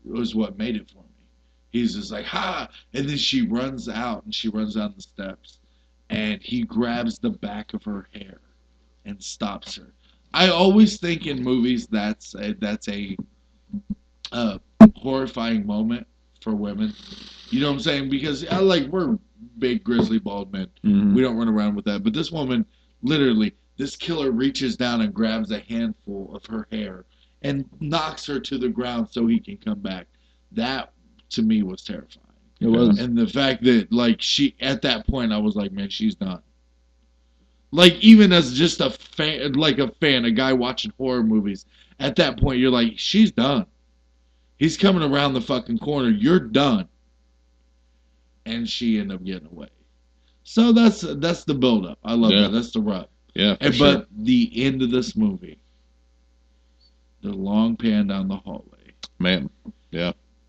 was what made it for me. He's just like ha, and then she runs out and she runs down the steps, and he grabs the back of her hair and stops her. I always think in movies that's a, that's a uh, horrifying moment for women. You know what I'm saying? Because I like we're big grizzly bald men. Mm-hmm. We don't run around with that. But this woman, literally, this killer reaches down and grabs a handful of her hair and knocks her to the ground so he can come back. That to me was terrifying. It was. And the fact that like she at that point I was like, man, she's done. Like even as just a fan like a fan, a guy watching horror movies, at that point you're like, she's done. He's coming around the fucking corner, you're done. And she ended up getting away. So that's that's the build up. I love Yeah. that. That's the rub. Yeah, for And, sure. But the end of this movie, the long pan down the hallway, Man.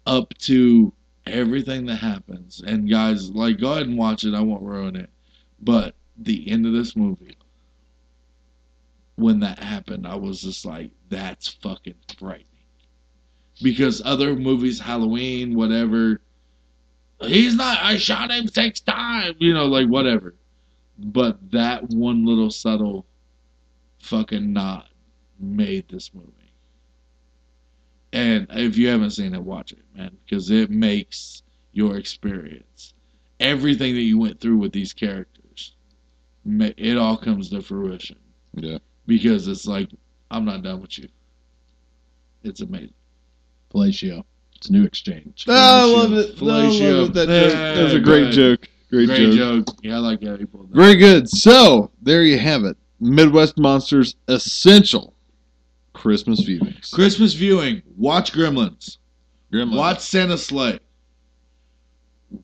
Up to everything that happens. And guys, like, go ahead and watch it. I won't ruin it. But the end of this movie, when that happened, I was just like, that's fucking frightening. Because other movies, Halloween, whatever, he's not, I shot him six times, you know, like whatever. But that one little subtle fucking nod made this movie. And if you haven't seen it, watch it, man, because it makes your experience, everything that you went through with these characters, it all comes to fruition. Yeah. Because it's like, I'm not done with you. It's amazing. Fellatio. It's a new exchange. Ah, I love it. Fellatio. I love it. That, joke. Yeah, that was a great ahead. joke. Great, Great joke. joke. Yeah, I like how you pulled that. Very good. So there you have it. Midwest Monsters essential Christmas viewings. Christmas viewing. Watch Gremlins. Gremlins. Watch Santa's Slay.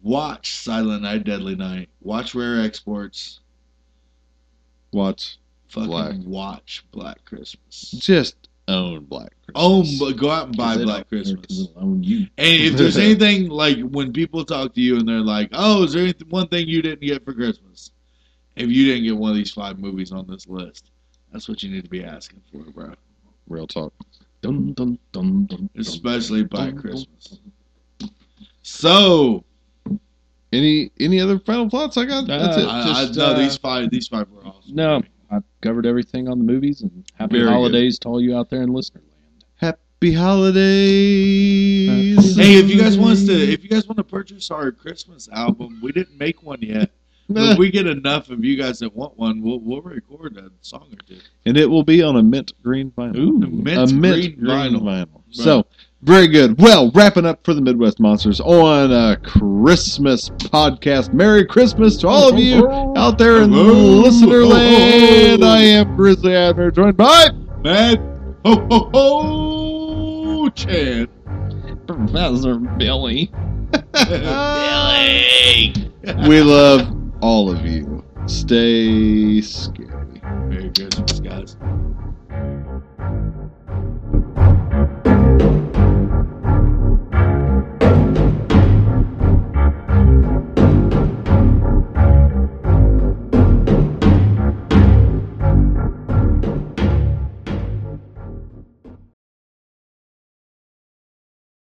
Watch Silent Night, Deadly Night. Watch Rare Exports. Watch. Fucking Black. watch Black Christmas. Just own Black Christmas. Oh, but go out and buy Black don't care 'cause Christmas. own you. And if there's anything like when people talk to you and they're like, "Oh, is there anything, one thing you didn't get for Christmas?" If you didn't get one of these five movies on this list, that's what you need to be asking for, bro. Real talk. Dun, dun, dun, dun, dun. Especially Black dun, Christmas. So Any any other final thoughts? I got. That's Uh, it. I, Just, I, no, uh, these five, these five were awesome. No, I covered everything on the movies, and happy Very good. holidays to all you out there in listener land. Happy holidays. Hey, if you guys want us to, if you guys want to purchase our Christmas album, we didn't make one yet. But if eh. we get enough of you guys that want one, we'll we'll record a song or two. and it will be on a mint green vinyl. Ooh. Mint a mint green vinyl. So very good. Well, wrapping up for the Midwest Monsters on a Christmas podcast. Merry Christmas to all of you out there in Hello. listener land. I am Grizzly Admiral, joined by Mad ho ho ho Chan. Professor Billy. Billy. We love all of you. Stay scary. Merry Christmas, guys.